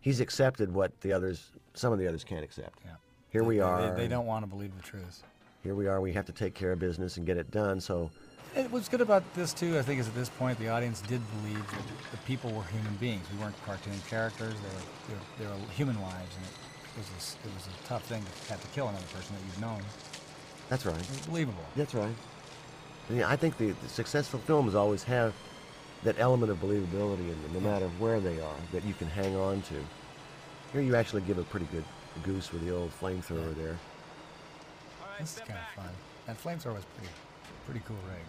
He's accepted what the others, some of the others can't accept. Yeah. Here we are. They, they don't want to believe the truth. Here we are. We have to take care of business and get it done. So And what's good about this too, I think, is at this point the audience did believe that the people were human beings. We weren't cartoon characters. They were, they were, they were human lives, and it was a, it was a tough thing to have to kill another person that you've known. that's right. It was believable. That's right. I, mean, I think the, the successful films always have that element of believability in them, no matter where they are, that you can hang on to. Here you actually give a pretty good goose with the old flamethrower there. This is kind of fun. That flamethrower was pretty, pretty cool rig.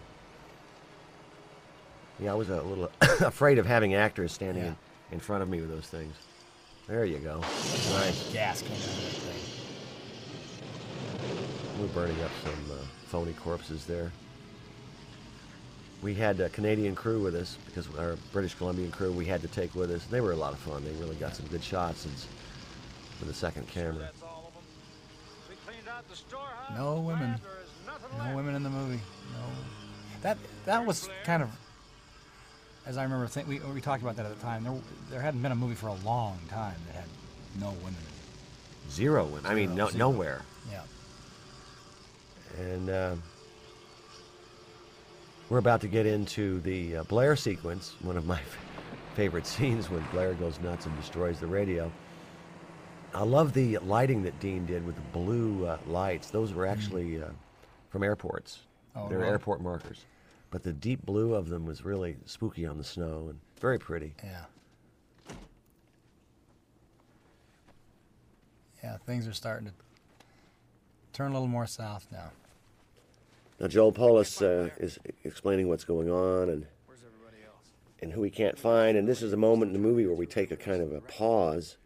Yeah, I was a little afraid of having actors standing Yeah. in, in front of me with those things. There you go. Nice. Gas came out of that thing. We're burning up some uh, phony corpses there. We had a Canadian crew with us because our British Columbian crew we had to take with us. They were a lot of fun. They really got some good shots. And s- with a second camera. No women. No women in the movie. No. That that was kind of, as I remember, think, we we talked about that at the time. There there hadn't been a movie for a long time that had no women. Zero women. I mean, no, Zero. nowhere. Yeah. And uh, we're about to get into the uh, Blair sequence, one of my f- favorite scenes when Blair goes nuts and destroys the radio. I love the lighting that Dean did with the blue uh, lights. Those were actually uh, from airports. Oh, They're really? airport markers. But the deep blue of them was really spooky on the snow and very pretty. Yeah. Yeah, things are starting to turn a little more south now. Now Joel Polis uh, is explaining what's going on and and who he can't find. And this is a moment in the movie where we take a kind of a pause.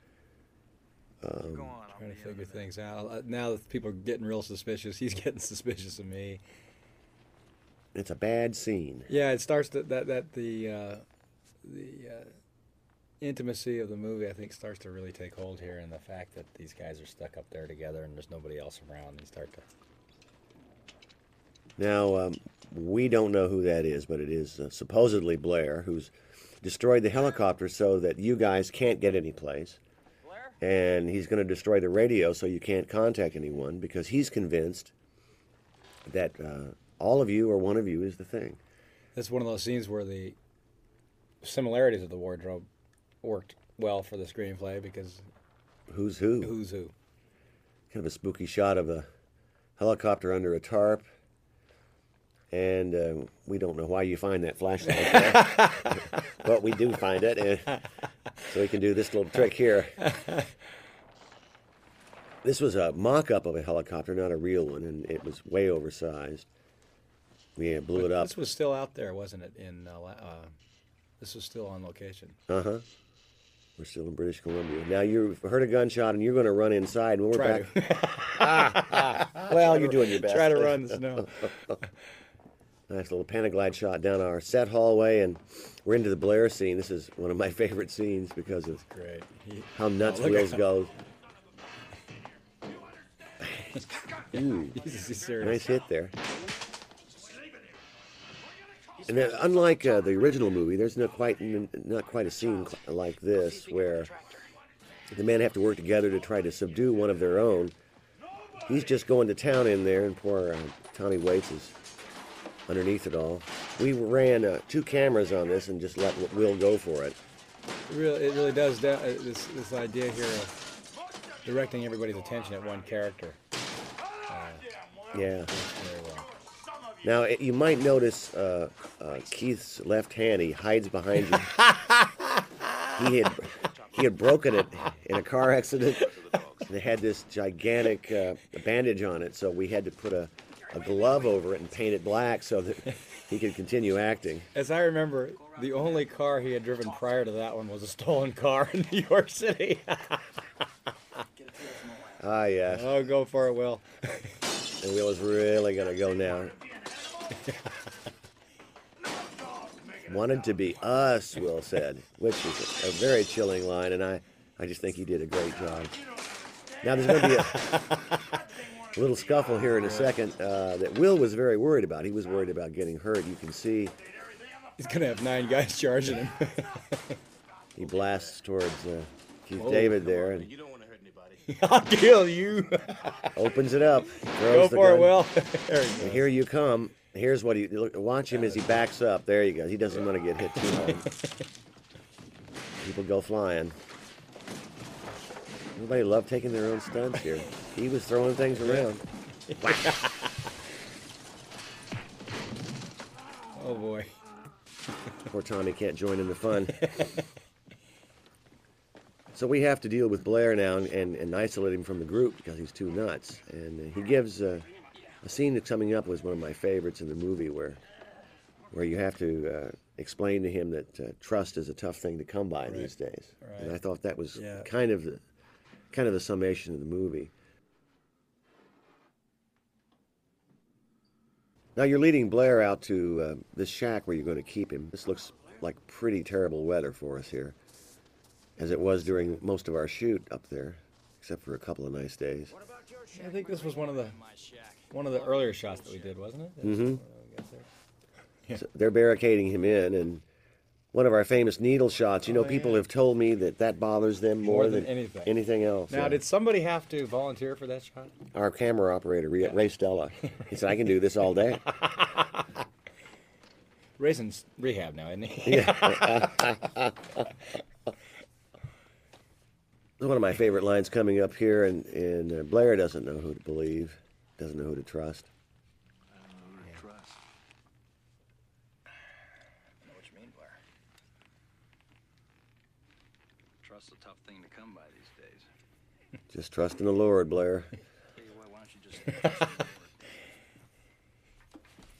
Um, Trying to figure things out. Uh, Now that people are getting real suspicious, he's getting suspicious of me. It's a bad scene. Yeah, it starts to, that that the uh, the uh, intimacy of the movie I think starts to really take hold here, and the fact that these guys are stuck up there together and there's nobody else around, they start to. Now um, we don't know who that is, but it is uh, supposedly Blair who's destroyed the helicopter so that you guys can't get any place. And he's going to destroy the radio so you can't contact anyone because he's convinced that uh, all of you or one of you is the thing. That's one of those scenes where the similarities of the wardrobe worked well for the screenplay because Who's who? who's who. kind of a spooky shot of a helicopter under a tarp. And uh, we don't know why you find that flashlight, there. but we do find it, and so we can do this little trick here. This was a mock-up of a helicopter, not a real one, and it was way oversized. We uh, blew it up. This was still out there, wasn't it? In uh, la- uh, this was still on location. Uh huh. We're still in British Columbia. Now you've heard a gunshot, and you're going to run inside, and we're Try back. Well, you're doing your best. Try to run the snow. Nice little Panaglide shot down our set hallway, and we're into the Blair scene. This is one of my favorite scenes because of Great. He, how nuts Oh, look Wheels goes. Ooh, he's, he's serious. nice hit there. And then, unlike uh, the original movie, there's not quite not quite a scene like this where the men have to work together to try to subdue one of their own. He's just going to town in there, and poor uh, Tommy Waites is underneath it all. We ran uh, two cameras on this and just let Will go for it. It really, it really does. Da- uh, this this idea here of directing everybody's attention at one character. Yeah. works very well. Now it, you might notice uh, uh, Keith's left hand. He hides behind you. he had he had broken it in a car accident. They had this gigantic uh, bandage on it, so we had to put a, a glove over it and paint it black so that he could continue acting. As I remember, the only car he had driven prior to that one was a stolen car in New York City. Ah, yes. oh, go for it, Will. And Will is really gonna go now. Wanted to be us, Will said, which is a, a very chilling line, and I, I just think he did a great job. Now there's going to be a, a little scuffle here in a second uh, that Will was very worried about. He was worried about getting hurt. You can see He's gonna have nine guys charging him. he blasts towards uh, Keith Oh, David there and You don't want to hurt anybody. I'll kill you. opens it up. go for it, Will. there he And here you come. Here's what he look. Watch him as he backs up. There you go. He doesn't want to get hit too hard. People go flying. Everybody loved taking their own stunts here. He was throwing things around. Oh boy. Poor Tommy can't join in the fun. so we have to deal with Blair now and, and, and isolate him from the group because he's too nuts. And uh, he gives uh, a scene that's coming up was one of my favorites in the movie where where you have to uh, explain to him that uh, trust is a tough thing to come by these days. Right. And I thought that was Yeah. kind of the kind of the summation of the movie. Now you're leading Blair out to uh, this shack where you're going to keep him. This looks like pretty terrible weather for us here, as it was during most of our shoot up there, except for a couple of nice days. What about George? I think this was one of the one of the earlier shots that we did, wasn't it? Mm-hmm. Got there. So they're barricading him in, and one of our famous needle shots. You know, Oh, people yeah. have told me that that bothers them more, More than anything. anything else. Now, yeah. did somebody have to volunteer for that shot? our camera operator, Ray, Ray Stella, he said, "I can do this all day." Raisin's rehab now, isn't he? yeah. One of my favorite lines coming up here, and, and uh, Blair doesn't know who to believe, doesn't know who to trust. I don't know who to Trust. I know what you mean, Blair. Trust's a tough thing to come by these days. Just trust in the Lord, Blair. Tell you what, why don't you just trust the Lord?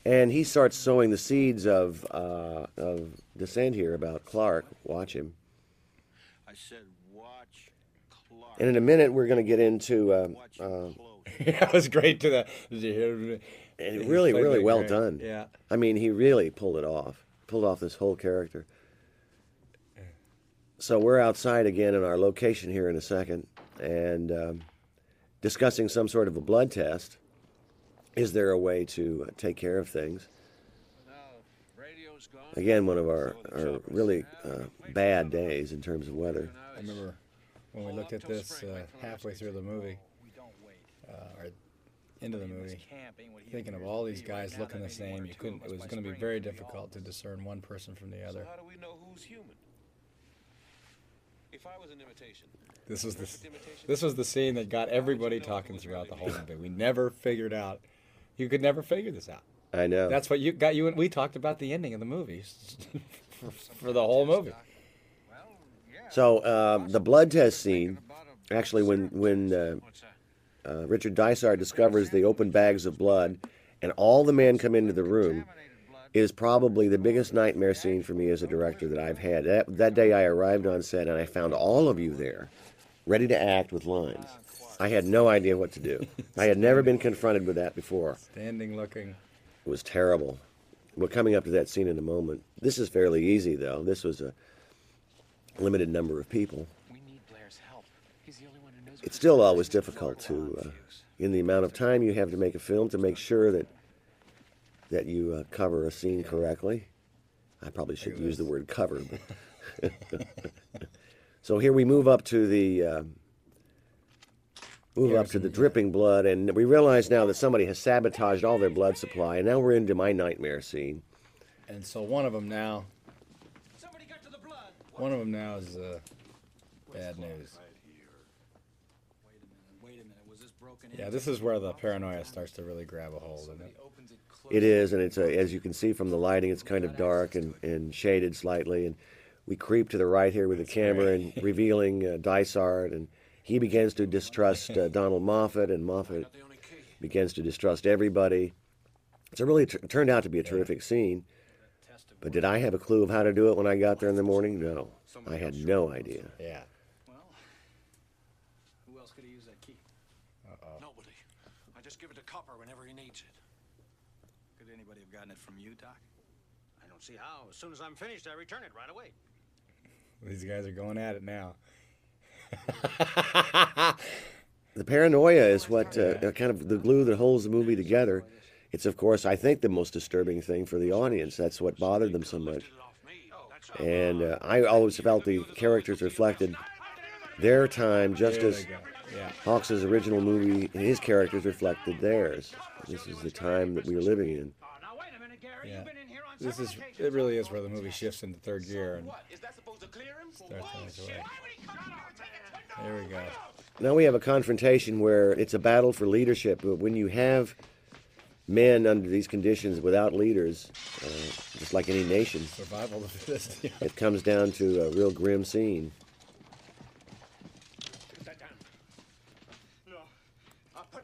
And he starts sowing the seeds of uh, of dissent here about Clark. Watch him. I said, watch Clark. And in a minute, we're going to get into. Uh, Watch uh. that was great to that. Did you hear? and really, really well great. done. Yeah. I mean, he really pulled it off. Pulled off this whole character. So we're outside again in our location here in a second, and um, discussing some sort of a blood test. Is there a way to uh, take care of things? Again, one of our, our really uh, bad days in terms of weather. I remember when we looked at this uh, halfway through the movie, uh, or into the movie, thinking of all these guys looking the same. You couldn't. It was going to be very difficult to discern one person from the So other. how do we know who's human? If I was an imitation, This was the imitation. this was the scene that got everybody talking throughout the whole movie. We never figured out. You could never figure this out. I know. That's what you got. You and we talked about the ending of the movie for, for the whole movie. So um, the blood test scene, actually, when when uh, uh, Richard Dysart discovers the open bags of blood, and all the men come into the room, is probably the biggest nightmare scene for me as a director that I've had. That, that day, I arrived on set and I found all of you there, ready to act with lines. I had no idea what to do. I had never been confronted with that before. Standing, looking. It was terrible. We're coming up to that scene in a moment. This is fairly easy, though. This was a limited number of people. We need Blair's help. He's the only one who knows. It's still always difficult to, uh, in the amount of time you have to make a film, to make sure that that you uh, cover a scene correctly. I probably should use the word cover, but so here we move up to the uh, move up to the dripping blood, and we realize now that somebody has sabotaged all their blood supply, and now we're into my nightmare scene. And so one of them now. One of them now is uh, bad news. Wait a minute, was this broken Yeah, this is where the paranoia starts to really grab a hold, isn't it? opens it close. It is, and it's a, as you can see from the lighting, it's kind of dark and, and shaded slightly. And we creep to the right here with the camera and revealing uh, Dysart, and he begins to distrust uh, Donald Moffat, and Moffat begins to distrust everybody. It's a really t- turned out to be a terrific scene. But did I have a clue of how to do it when I got there in the morning? No, I had no idea. Yeah. Well, who else could have used that key? Nobody. I just give it to Copper whenever he needs it. Could anybody have gotten it from you, Doc? I don't see how. As soon as I'm finished, I return it right away. These guys are going at it now. The paranoia is what uh, kind of the glue that holds the movie together. It's, of course, I think the most disturbing thing for the audience. That's what bothered them so much. And uh, I always felt the characters reflected their time just as they. Yeah. Hawks' original movie, and his characters reflected theirs. This is the time that we are living in. Now wait a minute, Gary. Yeah. You've been in here on This is it really is where the movie shifts into third gear and What? Is that supposed to clear him? starts on its way. There we go. Now we have a confrontation where it's a battle for leadership, but when you have men under these conditions without leaders, uh, just like any nation, Survival of the fittest. it comes down to a real grim scene. No. I'll put this right through your head.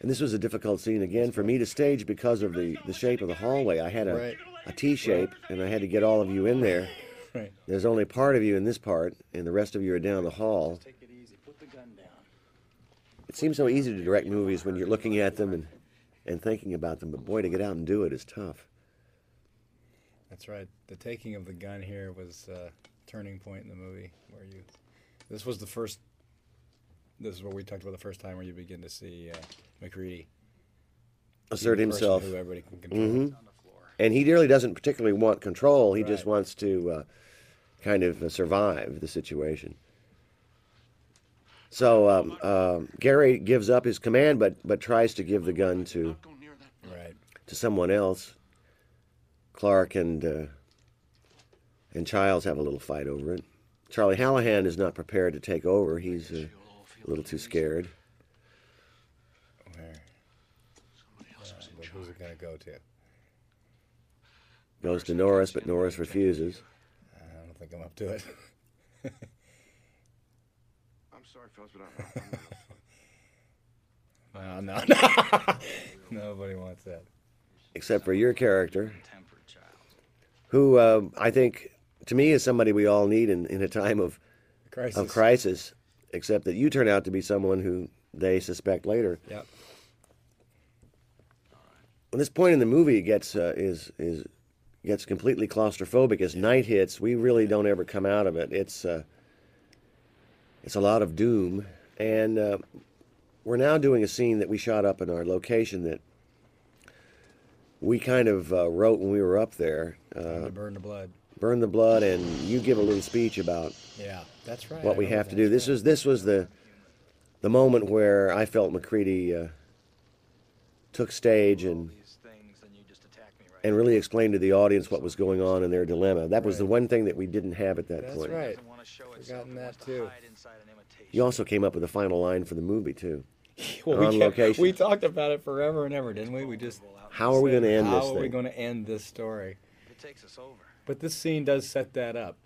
And this was a difficult scene again for me to stage because of the, the shape of the hallway. I had a, Right. a T shape, and I had to get all of you in there. Right. There's only part of you in this part, and the rest of you are down the hall. Take it easy. Put the gun down. It seems so easy to direct movies when you're looking at them and, and thinking about them, but boy, to get out and do it is tough. That's right. The taking of the gun here was a turning point in the movie where you. This was the first this is what we talked about the first time, where you begin to see uh, MacReady Assert be the person himself. who everybody can control. Mhm. And he really doesn't particularly want control. He just wants to uh, kind of uh, survive the situation. So um, um, Gary gives up his command, but but tries to give the gun to Right. to someone else. Clark and uh, and Childs have a little fight over it. Charlie Hallahan is not prepared to take over. He's uh, a little too scared. Where? Uh, but who's it gonna go to? Goes to Norris, but Norris refuses. I don't think I'm up to it. I'm sorry, fellas, but I'm Well, no, nobody wants that. except for your character, who uh, I think, to me, is somebody we all need in, in a time of Crisis. of crisis. Except that you turn out to be someone who they suspect later. Yep. When this point in the movie gets uh, is is gets completely claustrophobic as night hits, we really don't ever come out of it. It's uh, it's a lot of doom, and uh, we're now doing a scene that we shot up in our location that we kind of uh, wrote when we were up there. Uh, burn the blood. burn the blood, and you give a little speech about Yeah, that's right. what we have to do. This was this was the the moment where I felt MacReady uh, took stage and and really explained to the audience what was going on in their dilemma. That was the one thing that we didn't have at that point. That's point. right. Forgotten that too. You also came up with the final line for the movie too. Well, we, on kept- location. we talked about it forever and ever, didn't we? We just How are we gonna end this? how this are we thing? going to end this story? It takes us over. But this scene does set that up.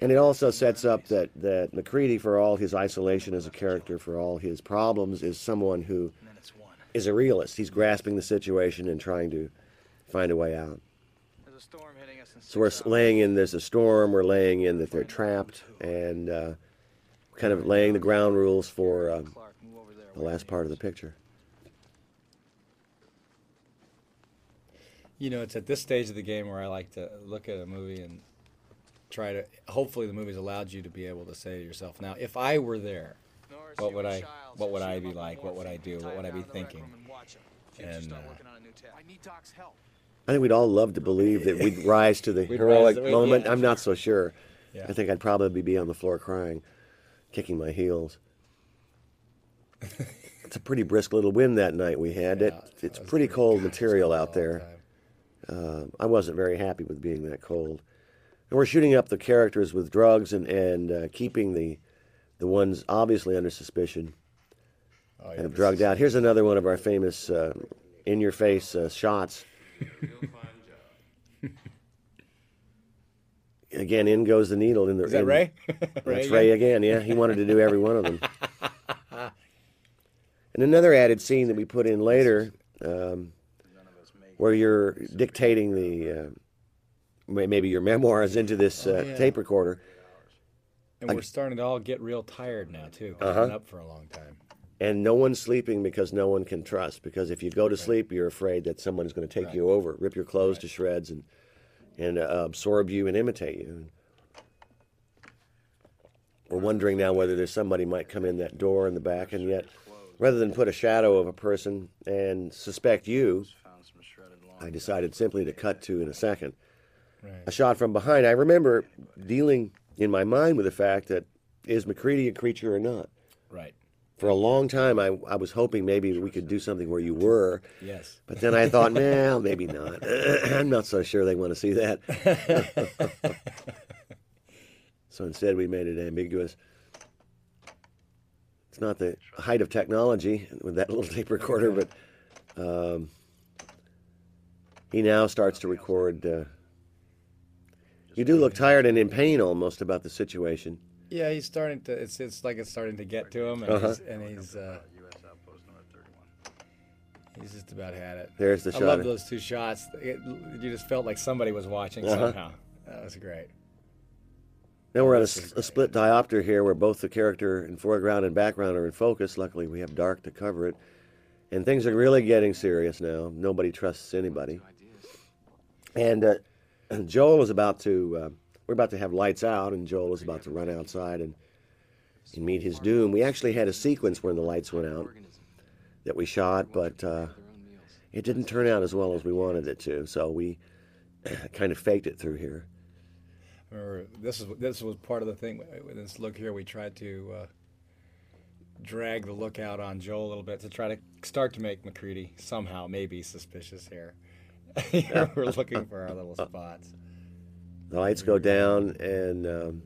And it also sets up that, that MacReady, for all his isolation as a character, for all his problems, is someone who is a realist. He's grasping the situation and trying to find a way out. There's a storm hitting us in So we're laying in there's a storm. We're laying in that they're trapped, and uh, kind of laying the ground rules for um, the last part of the picture. You know, it's at this stage of the game where I like to look at a movie and try to. Hopefully, the movie's allowed you to be able to say to yourself, "Now, if I were there, what would I? What would I be like? What would I do? What would I be thinking?" And uh, I need Doc's help. I think we'd all love to believe that we'd rise to the heroic rise moment. yeah. I'm not so sure. Yeah. I think I'd probably be on the floor crying, kicking my heels. it's a pretty brisk little wind that night we had. it, it's pretty cold material out there. Uh, I wasn't very happy with being that cold. And we're shooting up the characters with drugs and and uh, keeping the the ones obviously under suspicion oh, yeah, of this drugged is- out. Here's another one of our famous uh, in-your-face uh, shots. Again, in goes the needle. In the Is that in- Ray? That's Ray Ray again. Yeah, he wanted to do every one of them. And another added scene that we put in later, um, where you're dictating the uh, maybe your memoirs into this Oh, uh, yeah. tape recorder, And I- we're starting to all get real tired now too. 'cause Uh-huh. We've been up for a long time. and no one's sleeping because no one can trust. Because if you go to sleep, you're afraid that someone's going to take you over, rip your clothes to shreds, and and uh, absorb you and imitate you. We're wondering now whether there's somebody might come in that door in the back, and yet, rather than put a shadow of a person and suspect you, I decided simply to cut to in a second a shot from behind. I remember dealing in my mind with the fact that is MacReady a creature or not. Right. For a long time, I, I was hoping maybe we could do something where you were. Yes. But then I thought, well, maybe not. I'm not so sure they want to see that. so instead, we made it ambiguous. It's not the height of technology with that little tape recorder, but um, he now starts to record. Uh, you do look tired and in pain almost about the situation. Yeah, he's starting to. It's it's like it's starting to get to him, and Uh-huh. he's and he's uh, he's just about had it. There's the I shot love those two shots. It, you just felt like somebody was watching Uh-huh. somehow. That was great. Now we're on a, This s- is a split diopter here where both the character in foreground and background are in focus. Luckily, we have dark to cover it. And things are really getting serious now. Nobody trusts anybody. And uh, Joel is about to, uh, we're about to have lights out, and Joel is about to run outside and in Meet His Doom. We actually had a sequence when the lights went out that we shot, but uh, it didn't turn out as well as we wanted it to. So we kind of faked it through here. Remember, this is this was part of the thing. With this look here, we tried to uh, drag the lookout on Joel a little bit to try to start to make MacReady somehow maybe suspicious here. We're looking for our little spots. The lights go down, and um,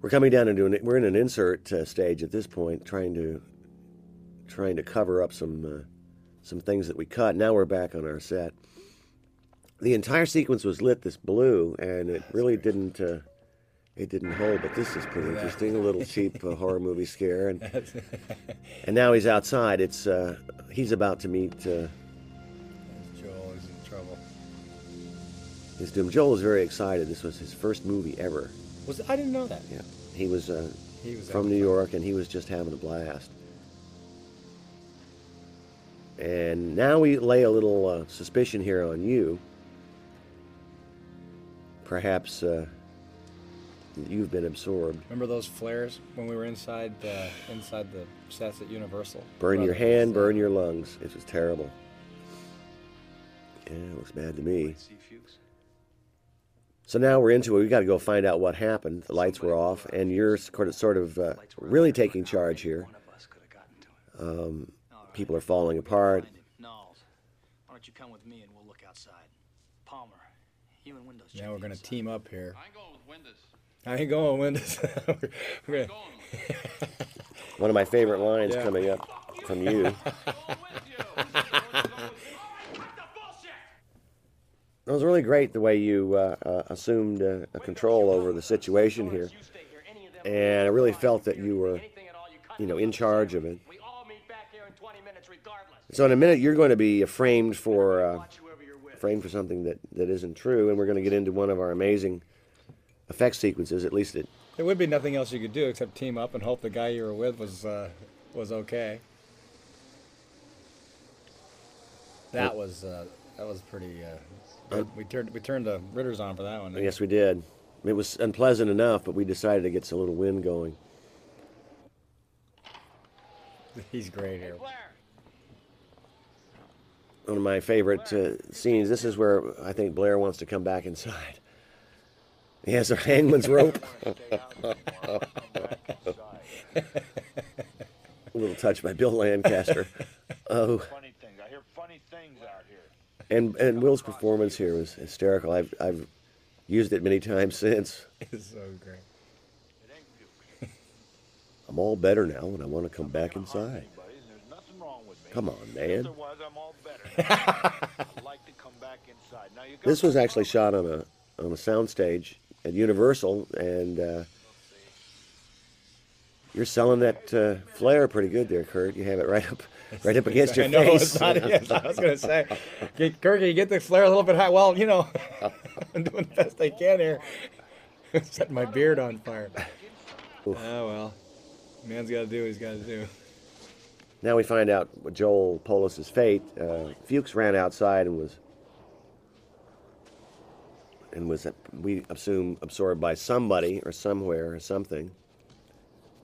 we're coming down into an, we're in an insert uh, stage at this point, trying to trying to cover up some uh, some things that we cut. Now we're back on our set. The entire sequence was lit this blue, and it really didn't uh, it didn't hold. But this is pretty interesting. A little cheap uh, horror movie scare, and and now he's outside. It's uh, he's about to meet. Uh, his doom. Joel was very excited. This was his first movie ever. Was I didn't know that. Yeah, he was, uh, He was from New fun. York, and he was just having a blast. And now we lay a little uh, suspicion here on you. Perhaps uh, you've been absorbed. Remember those flares when we were inside uh, inside the sets at Universal? Burn your hand, burn your lungs. It was terrible. Yeah, it looks bad to me. So now we're into it. We've got to go find out what happened. The lights were off, and you're sort of, uh, really taking charge here. Um, people are falling apart. Nauls, why don't you come with me and we'll look outside? Palmer, you and Windows. Now we're gonna team up here. I ain't going with Windows. I ain't going Windows. We're- we're gonna- One of my favorite lines Yeah. coming up from you. It was really great the way you uh, uh, assumed uh, a control over the situation here, and I really felt that you were, you know, in charge of it. So in a minute, you're going to be framed for uh, framed for something that, that isn't true, and we're going to get into one of our amazing effect sequences. At least it There would be nothing else you could do except team up and hope the guy you were with was uh, was okay. That was uh, that was pretty. Uh, we turned we turned the Ritters on for that one. Yes, we did. It was unpleasant enough, but we decided to get some little wind going. He's great here. One of my favorite uh, scenes. This is where I think Blair wants to come back inside. He has a hangman's rope. a little touch by Bill Lancaster. Oh, Funny things. I hear funny things out here. And and Will's performance here was hysterical. I've I've used it many times since. It's so great. I'm all better now, and I want to come back inside. Buddy, there's nothing wrong with me. Come on, man. there was, I'm all better. I'd like to come back inside. Now you got This was actually shot on a on a soundstage at Universal, and uh, you're selling that uh, flare pretty good there, Kurt. You have it right up, right up against your I know face. it's not. Yes, I was gonna say, get, Kurt, you get the flare a little bit high. Well, you know, I'm doing the best I can here. Setting my beard on fire. Oh well, man's got to do what he's got to do. Now we find out what Joel Polis's fate. Uh, Fuchs ran outside and was and was we assume absorbed by somebody or somewhere or something.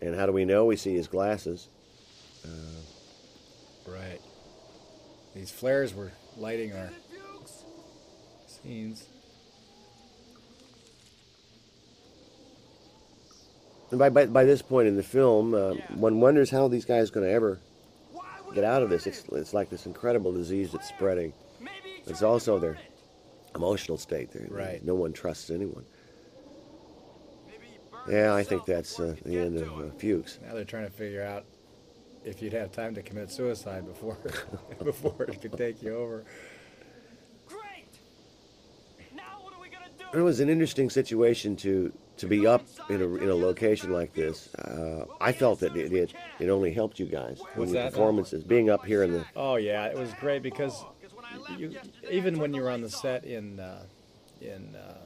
And how do we know? We see his glasses. Right. These flares were lighting our scenes. And by, by, by this point in the film, uh, one wonders how these guys going to ever get out of this. It's, it's like this incredible disease that's spreading. It's also their emotional state. They're, Right. No one trusts anyone. Yeah, I think that's uh, the end of uh, Fuchs. Now they're trying to figure out if you'd have time to commit suicide before before it could take you over. It was an interesting situation to to be up in a, in a location like this. Uh, I felt that it, it it only helped you guys in What's your that? performances. Being up here in the Oh yeah, it was great because you, even when you were on the set in uh, in uh,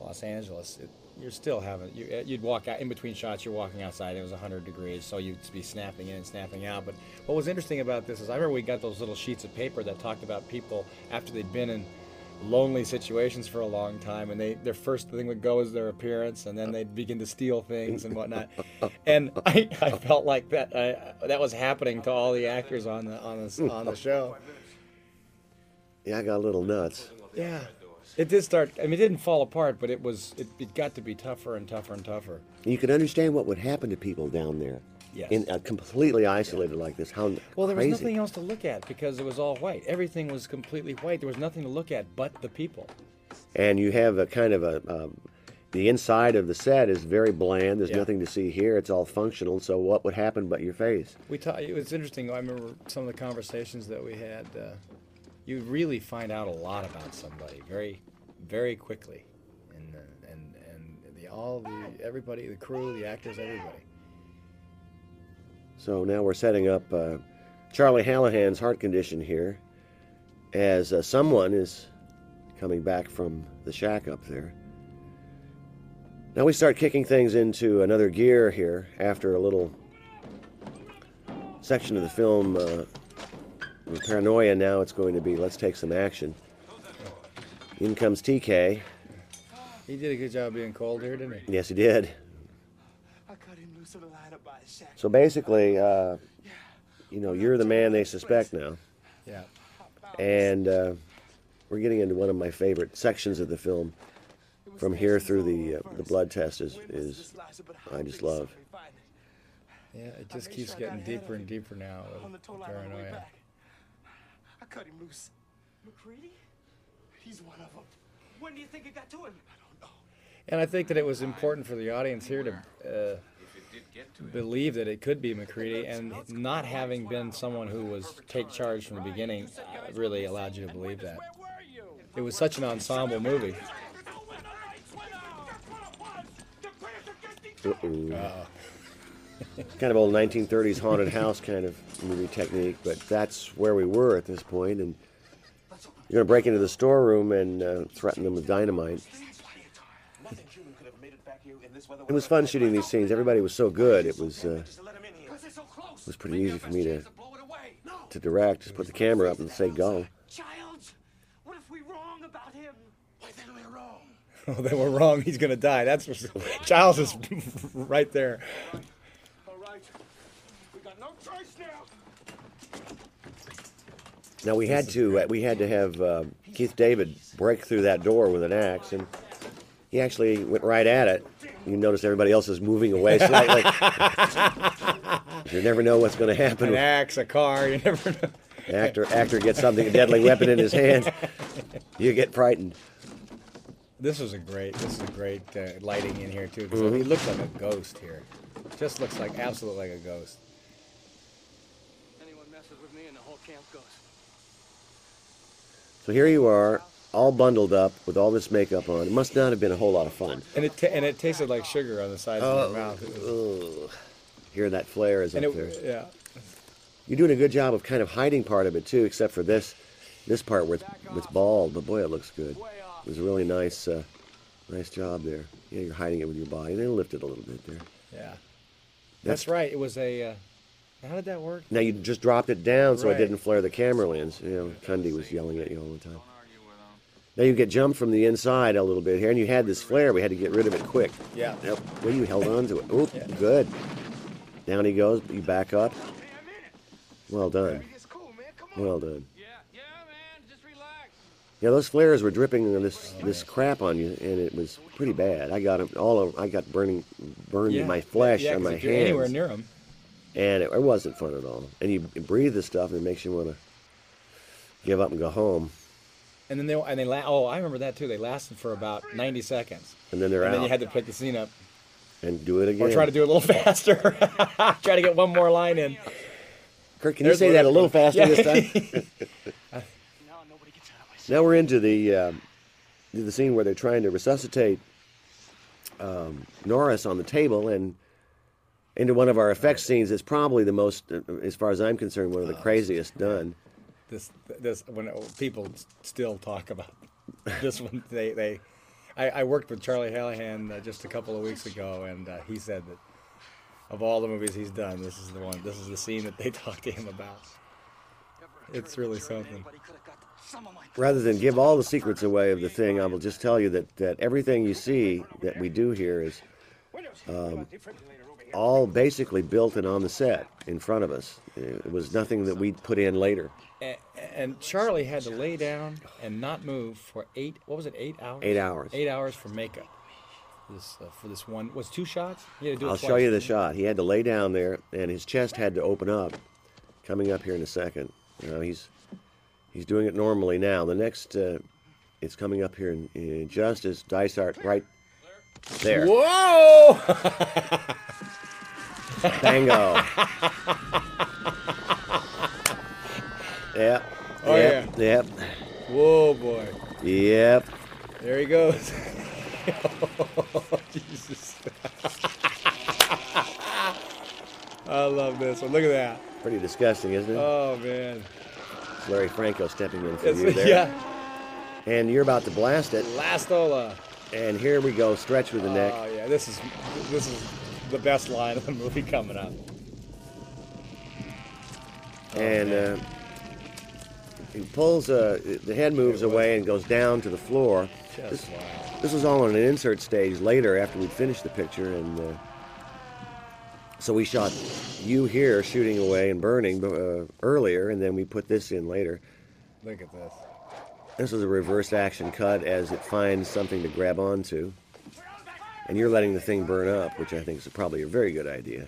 Los Angeles, it, you're still having you, uh, you'd walk out in between shots. You're walking outside. It was 100 degrees, so you'd be snapping in and snapping out. But what was interesting about this is I remember we got those little sheets of paper that talked about people after they'd been in lonely situations for a long time, and they their first thing would go is their appearance, and then they'd begin to steal things and whatnot. and I, I felt like that I, that was happening to all the actors on the on the on the show. Yeah, I got a little nuts. Yeah, it did start. I mean, it didn't fall apart, but it was it, it got to be tougher and tougher and tougher. You could understand what would happen to people down there. Yes. In uh, completely isolated like this. How Well, there was crazy. nothing else to look at because it was all white. Everything was completely white. There was nothing to look at but the people. and you have a kind of a um, the inside of the set is very bland. There's Yeah. nothing to see here. It's all functional. So what would happen but your face? We ta- it was interesting. I remember some of the conversations that we had. Uh, you really find out a lot about somebody very, very quickly, and uh, and and the all the everybody, the crew, the actors, everybody. So now we're setting up uh, Charlie Hallahan's heart condition here, as uh, someone is coming back from the shack up there. Now we start kicking things into another gear here after a little section of the film. With paranoia now it's going to be let's take some action. In comes TK. He did a good job being cold here, didn't he? Yes, he did. I cut him loose of the line by the. So basically, uh, you know, you're the man they suspect now. Yeah. And uh, we're getting into one of my favorite sections of the film. From here through the uh, the blood test is, is I just love. Yeah, it just keeps getting deeper and deeper now On with tow line on the way paranoia. Back. I cut him loose. MacReady? He's one of them. When do you think it got to him? I don't know. And I think that it was important for the audience here to uh, believe that it could be MacReady, and not having been someone who was take charge from the beginning uh, really allowed you to believe that. It was such an ensemble movie. Uh-oh. kind of old 1930s haunted house kind of movie technique, but that's where we were at this point. And you're going to break into the storeroom and uh, threaten them with dynamite. Nothing human could have made it back here in this weather. It was fun shooting these scenes. Everybody was so good. It was uh, Just to let him in here. it was pretty easy for me to to direct. Just put the camera up and say go. Childs, what if we wrong about him? Why then we're wrong? Oh, they were wrong. He's going to die. That's what Giles is right there. All right. We got no choice now. Now we had to uh, we had to have uh, Keith David break through that door with an axe, and he actually went right at it. You notice everybody else is moving away slightly. you never know what's going to happen. An axe, a car, you never know. Actor actor gets something a deadly weapon in his hand. You get frightened. This was a great, this is a great uh, lighting in here too. 'cause Mhm. He looks like a ghost here. Just looks like absolutely like a ghost. Anyone messes with me and the whole camp goes. So here you are, all bundled up with all this makeup on. It must not have been a whole lot of fun. And it and it tasted like sugar on the sides Oh, of your mouth. Was- Here that flare is and up it, there. yeah. You're doing a good job of kind of hiding part of it too, except for this this part where it's, bald. But boy, it looks good. It was a really nice uh, nice job there. Yeah, you're hiding it with your body. They lift it a little bit there. Yeah. That's right. It was a. Uh, how did that work? Now you just dropped it down so Right. it didn't flare the camera lens. You know, Cundey was yelling at you all the time. Now you get jumped from the inside a little bit here, and you had this flare. We had to get rid of it quick. Yeah. Yep. Well, you held on to it. Oop, good. Down he goes. You back up. Well done. Well done. Yeah, those flares were dripping this this crap on you, and it was pretty bad. I got 'em all. Over, I got burning, burned Yeah. in my flesh Yeah, on 'cause my if you're hands. anywhere near 'em. And it, it wasn't fun at all. And you breathe this stuff, and it makes you want to give up and go home. And then they and they la- oh I remember that too. They lasted for about 90 seconds. And then they're and out. And then you had to pick the scene up and do it again. or try to do it a little faster. try to get one more line in. Kurt, can you say that a little faster Yeah. this time? No, nobody gets out of way. Now we're into the uh, the scene where they're trying to resuscitate um, Norris on the table, and into one of our effects scenes. is probably the most, uh, as far as I'm concerned, one of the craziest done. This this when people still talk about this one, they they. I, I worked with Charlie Hallahan uh, just a couple of weeks ago, and uh, he said that of all the movies he's done, this is the one. This is the scene that they talk to him about. It's really something. Rather than give all the secrets away of the thing, I will just tell you that, that everything you see that we do here is um, all basically built and on the set in front of us. It was nothing that we'd put in later. And, and Charlie had to lay down and not move for eight. What was it? Eight hours. Eight hours. Eight hours for makeup. This uh, for this one was two shots. He had to do I'll show you the he? shot. He had to lay down there, and his chest had to open up. Coming up here in a second. Uh, he's he's doing it normally now. The next, uh, it's coming up here in, in just as Dysart right there. Whoa! Bango. yep. Oh, yep, Yep. Whoa, boy! Yep. There he goes. oh, Jesus. I love this one. Look at that. Pretty disgusting, isn't it? Oh man. It's Larry Franco stepping in for It's- you there. yeah. And you're about to blast it. Lastola. And here we go. Stretch with the neck. Oh yeah, this is this is the best line of the movie coming up. and uh, he pulls uh, the head moves away and goes down to the floor. Just This, wow. this was all on an insert stage later after we'd finished the picture, and uh, so we shot you here shooting away and burning uh, earlier, and then we put this in later. Look at this. This is a reverse action cut as it finds something to grab onto, and you're letting the thing burn up, which I think is probably a very good idea.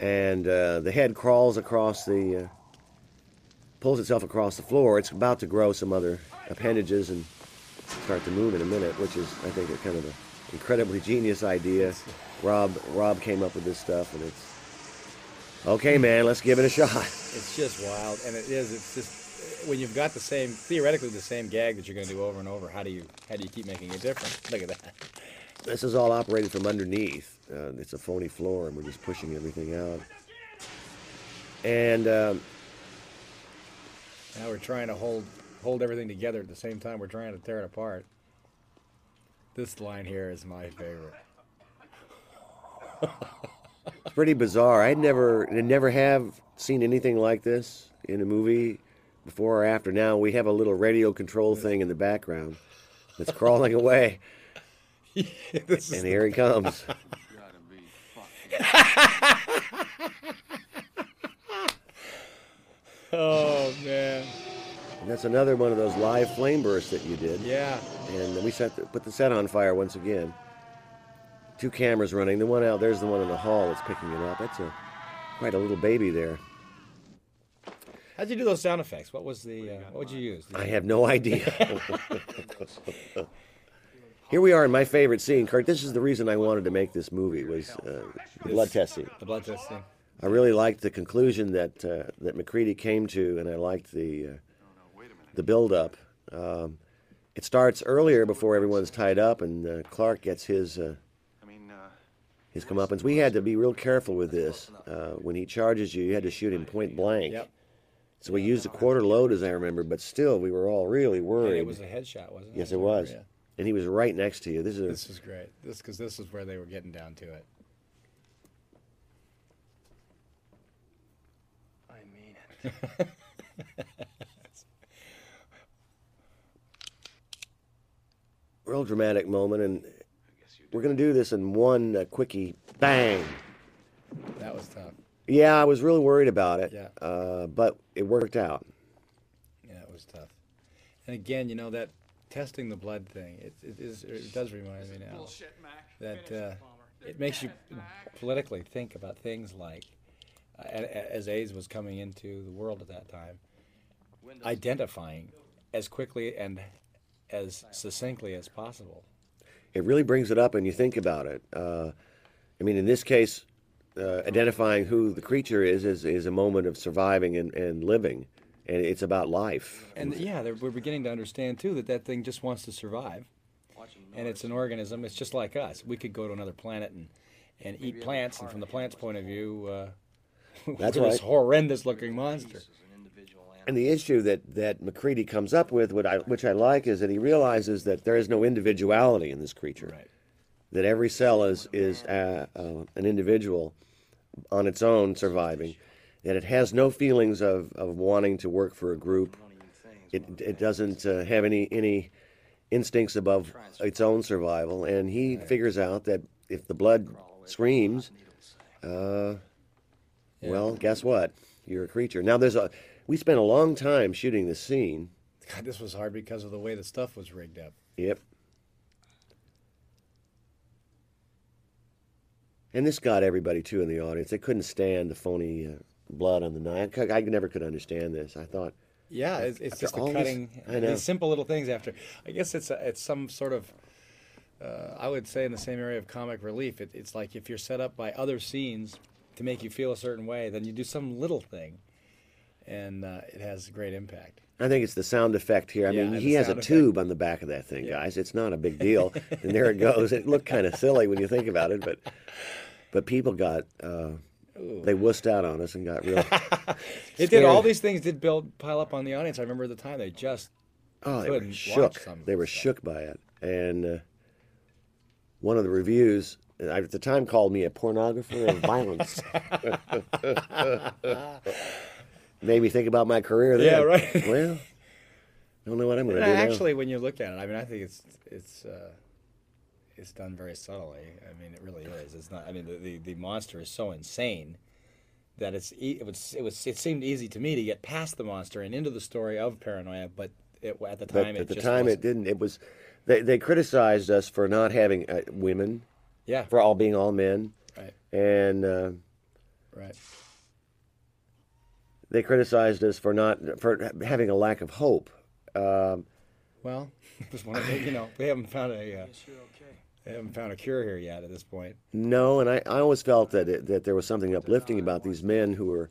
And uh, the head crawls across the, uh, pulls itself across the floor. It's about to grow some other appendages and start to move in a minute, which is, I think, a kind of an incredibly genius idea. Rob, Rob came up with this stuff, and it's okay, man. Let's give it a shot. It's just wild, and it is. It's just when you've got the same, theoretically the same gag that you're going to do over and over. How do you how do you keep making it different? Look at that. This is all operated from underneath. Uh, it's a phony floor, and we're just pushing everything out. And um, Now we're trying to hold hold everything together at the same time. We're trying to tear it apart. This line here is my favorite. it's pretty bizarre. I'd never, I never have seen anything like this in a movie before or after. Now we have a little radio control thing in the background that's crawling away, This and here he comes. Oh man. And that's another one of those live flame bursts that you did. Yeah. And we set the, put the set on fire once again. Two cameras running. The one out there's the one in the hall that's picking it up. That's a quite a little baby there. How'd you do those sound effects? What was the uh, what would you use? Did I you- have no idea. Here we are in my favorite scene, Kurt. This is the reason I wanted to make this movie was uh, the blood testing. The blood testing. I really liked the conclusion that uh, that MacReady came to, and I liked the uh, the build up. Um, it starts earlier before everyone's tied up, and uh, Clark gets his uh, his comeuppance. We had to be real careful with this. Uh, when he charges you, you had to shoot him point blank. Yep. So we used a quarter load, as I remember, but still, we were all really And worried. it was a headshot, wasn't it? Yes, it was. yeah. And he was right next to you. This is a, This is great. This because this is where they were getting down to it. I mean it. real dramatic moment, and we're going to do this in one uh, quickie bang. That was tough. Yeah, I was really worried about it, Yeah. uh, but it worked out. Yeah, it was tough. And again, you know that testing the blood thing. It, it is. It does remind me now that uh, it makes you politically think about things like, uh, a- a- as AIDS was coming into the world at that time, identifying as quickly and as succinctly as possible. It really brings it up, and you think about it. Uh, I mean, in this case, uh, identifying who the creature is is, is a moment of surviving and, and living, and it's about life. And yeah, we're beginning to understand too that that thing just wants to survive, and it's an organism. It's just like us. We could go to another planet and and eat plants, and from the plant's point of view, uh, That's we're this horrendous-looking monster. And the issue that, that MacReady comes up with, what I, which I like, is that he realizes that there is no individuality in this creature. Right. That every cell is, is uh, uh, an individual on its own surviving. that it has no feelings of, of wanting to work for a group. It it doesn't uh, have any any instincts above its own survival, and he figures out that if the blood screams, uh, well, guess what? You're a creature. Now there's a. We spent a long time shooting this scene. God, this was hard because of the way the stuff was rigged up. Yep. And this got everybody too in the audience. They couldn't stand the phony uh, blood on the knife. I, I never could understand this. I thought, Yeah, it's, it's just the this- cutting. I know. These simple little things. After, I guess it's a, it's some sort of. Uh, I would say in the same area of comic relief. It, it's like if you're set up by other scenes to make you feel a certain way, then you do some little thing, and uh, it has a great impact. I think it's the sound effect here. I Yeah, mean, he has a effect. tube on the back of that thing, guys. It's not a big deal. and there it goes. It looked kind of silly when you think about it, but but people got uh, they wussed out on us and got real. It did. All these things did build pile up on the audience. I remember the time they just Oh, they were shook. They were shook by it. And uh, one of the reviews uh, at the time called me a pornographer of violence. Made me think about my career then. Yeah, right. Well, don't know what I'm going to Yeah, do now. Actually, when you look at it, I mean, I think it's it's uh, it's done very subtly. I mean, it really is. It's not. I mean, the, the, the monster is so insane that it's e- it was it was it seemed easy to me to get past the monster and into the story of paranoia, but it, at the but time at it the just time, it wasn't. didn't. It was. They, they criticized us for not having uh, women, Yeah. for all being all men, Right. and uh, Right. They criticized us for not for having a lack of hope. Um, Well, it was one the, you know we haven't found a uh, they haven't found a cure here yet at this point. No, and I, I always felt that it, that there was something uplifting about these men who were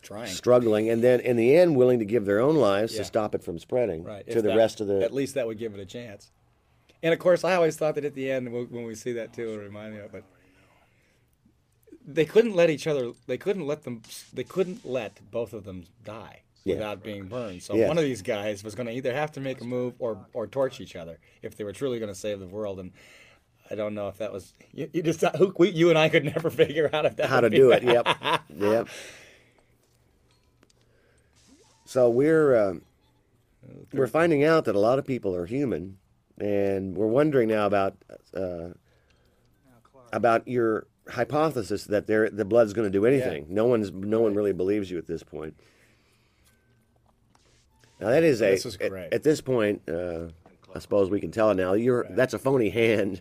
Trying. struggling, and then in the end willing to give their own lives Yeah. to stop it from spreading Right. to if the that- rest of the. At least that would give it a chance. And of course, I always thought that at the end, when when we see that too, it reminded me of it. They couldn't let each other. They couldn't let them. They couldn't let both of them die Yeah. without being burned. So Yes. one of these guys was going to either have to make a move or or torch each other if they were truly going to save the world. And I don't know if that was. You, you just who, we, you and I could never figure out if that how to do it. Yep, yep. So we're uh, we're finding out that a lot of people are human, and we're wondering now about uh, about your hypothesis that there the blood's going to do anything. No one's no one really believes you at this point. Now that is a This is at- great. At, this point, uh, I suppose we can tell it now. You're that's a phony hand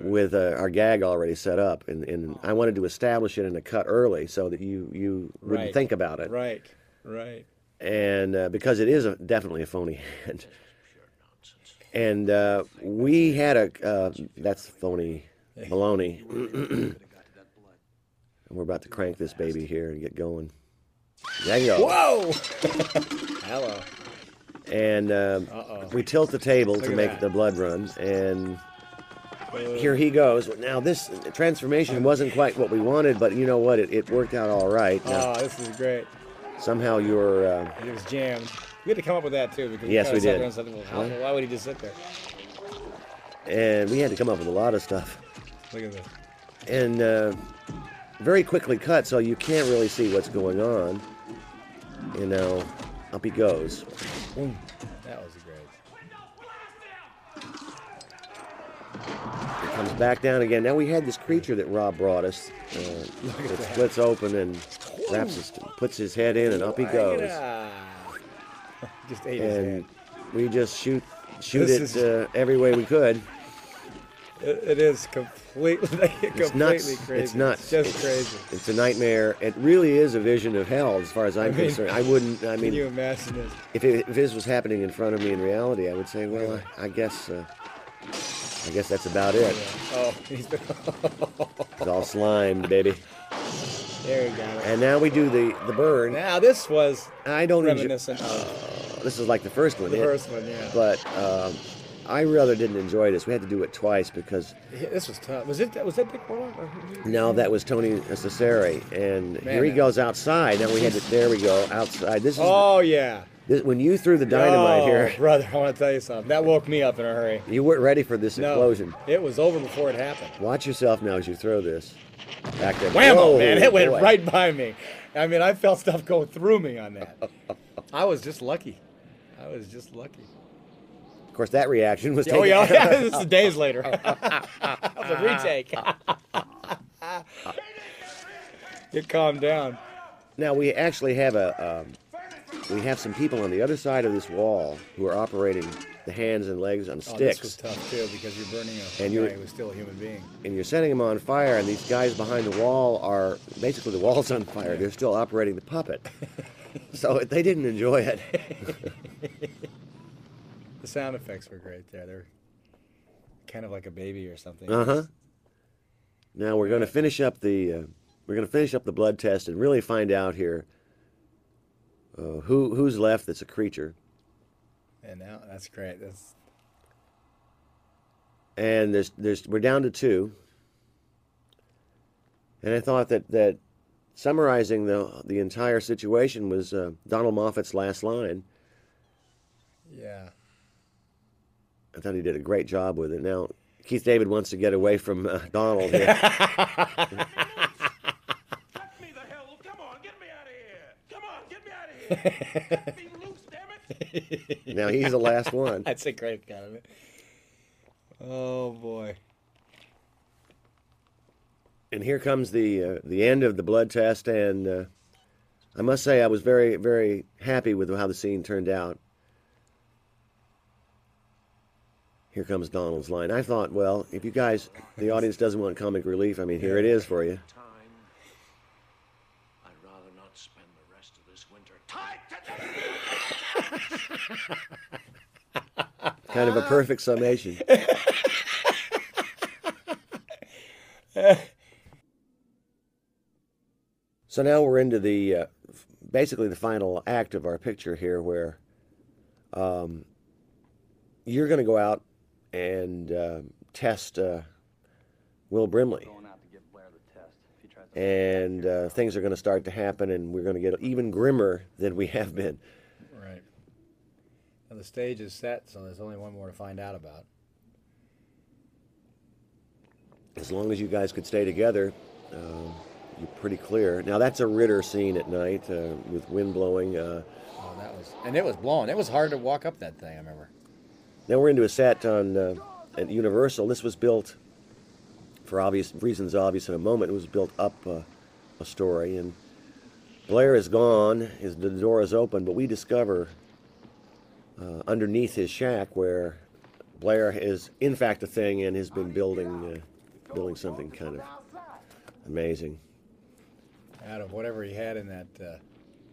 with uh, our gag already set up, and, and I wanted to establish it in a cut early so that you you wouldn't Right. think about it, Right. Right. and uh, because it is a, definitely a phony hand. And uh, we had a uh, that's phony baloney. and we're about to crank this baby here and get going. There you go. Whoa! Hello. and um, we tilt the table Look to make that. the blood run and here he goes now this transformation wasn't quite what we wanted but you know what it, it worked out all right Now, Oh, this is great. somehow you're uh, It was jammed. We had to come up with that too because Yes, kinda we did. there and said, well, how, why would he just sit there? and we had to come up with a lot of stuff Look at this. and uh, very quickly cut so you can't really see what's going on you know up he goes Boom. That was great. It comes back down again. Now we had this creature that Rob brought us. Uh, it splits open and wraps his, puts his head in, and up he goes. Just ate And we just shoot shoot This it is- uh, every way we could. It, it is completely, completely It's nuts. crazy. It's nuts. just It's- crazy. It's a nightmare. It really is a vision of hell, as far as I'm I mean, concerned. I wouldn't. I Can mean, you imagine this? if, it, if this was happening in front of me in reality, I would say, well, I, I guess. Uh, I guess that's about it. Oh, he's been. It's all slimed, baby. there you go. And now we do the the burn. Now this was I don't enjoy, reminiscent of This is like the first one. the yeah. first one. Yeah. But um, I rather didn't enjoy this. We had to do it twice because Yeah, this was tough. Was it? Was that Dick Warlock? now that was Tony Cecere, and Man, here he goes outside. Now we had to. There we go outside. This is Oh yeah. This, when you threw the dynamite oh, here, brother, I want to tell you something. That woke me up in a hurry. you weren't ready for this No, explosion. it was over before it happened. Watch yourself now as you throw this. Back there. Whammo, Whoa, man! It went boy. right by me. I mean, I felt stuff go through me on that. I was just lucky. I was just lucky. Of course, that reaction was. Oh taken- yeah, yeah. This is days later. that was a retake. it calmed down. Now we actually have a um, we have some people on the other side of this wall who are operating the hands and legs on Oh, this was tough too because you're burning a And guy you're- who was still a human being. and you're setting them on fire. And these guys behind the wall are basically the wall's on fire. They're still operating the puppet, so they didn't enjoy it. The sound effects were great there. They're kind of like a baby or something. Uh huh. Now we're going to finish up the uh, we're going to finish up the blood test and really find out here uh, who who's left that's a creature. And now that's great. That's and there's there's we're down to two. And I thought that that summarizing the the entire situation was uh, Donald Moffat's last line. yeah. I thought he did a great job with it. Now Keith David wants to get away from uh, Donald here. me the hell! Come on, get me out of here! Come on, get me out of here! Let me loose, damn it! now he's the last one. That's a great kind of it. Oh boy. And here comes the uh, the end of the blood test, and uh, I must say I was very very happy with how the scene turned out. Here comes Donald's line. I thought, well, if you guys, the audience doesn't want comic relief, I mean, here it is for you. I'd rather not spend the rest of this winter tied to Kind of a perfect summation. so now we're into the uh, basically the final act of our picture here, where um, you're going to go out and uh, test uh, Will Brimley. Going out to give Blair the test. If he tries to and uh, things are going to start to happen, and we're going to get even grimmer than we have been. Right. Now the stage is set, so there's only one more to find out about. As long as you guys could stay together, um, you're pretty clear. Now that's a Ritter scene at night uh, with wind blowing. Uh, Oh, that was, and it was blowing. It was hard to walk up that thing. I remember. Now we're into a set on uh, at Universal. This was built for obvious reasons, obvious in a moment. It was built up uh, a story, and Blair is gone. His the door is open, but we discover uh, underneath his shack where Blair is in fact a thing and has been building uh, building something kind of amazing. Out of whatever he had in that uh,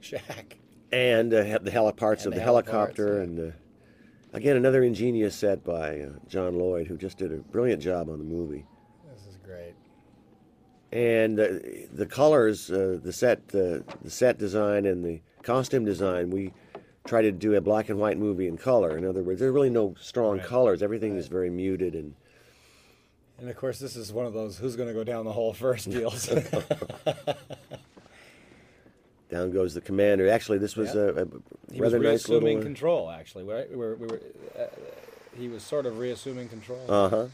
shack. and uh, the heli- parts And of the, the helicopter, yeah. and uh, again another ingenious set by uh, John Lloyd, who just did a brilliant job on the movie. This is great. And uh, the colors, uh, the set, uh, the set design, and the costume design, we try to do a black and white movie in color. In other words, there are really no strong Right. colors. Everything is very muted and. And of course, this is one of those who's going to go down the hole first deals. Down goes the commander. Actually, this was Yeah. a, a he was rather nice little. reassuming control. Actually, right? We were, we were, uh, he was sort of reassuming control. Uh huh.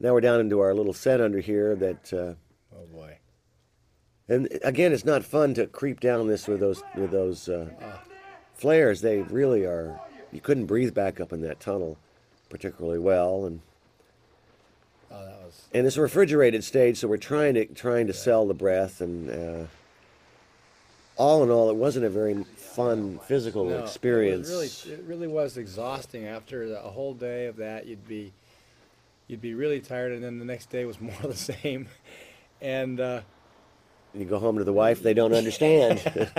Now we're down into our little set under here that. Uh, oh boy. And again, it's not fun to creep down this with those with those uh, flares. They really are. You couldn't breathe back up in that tunnel particularly well, and Oh, that was. and it's a refrigerated stage, so we're trying to trying to sell the breath. And uh, all in all, it wasn't a very fun physical No, experience. It, really, it really was exhausting. After a whole day of that, you'd be, you'd be really tired, and then the next day was more of the same. And uh, You go home to the wife, they don't understand.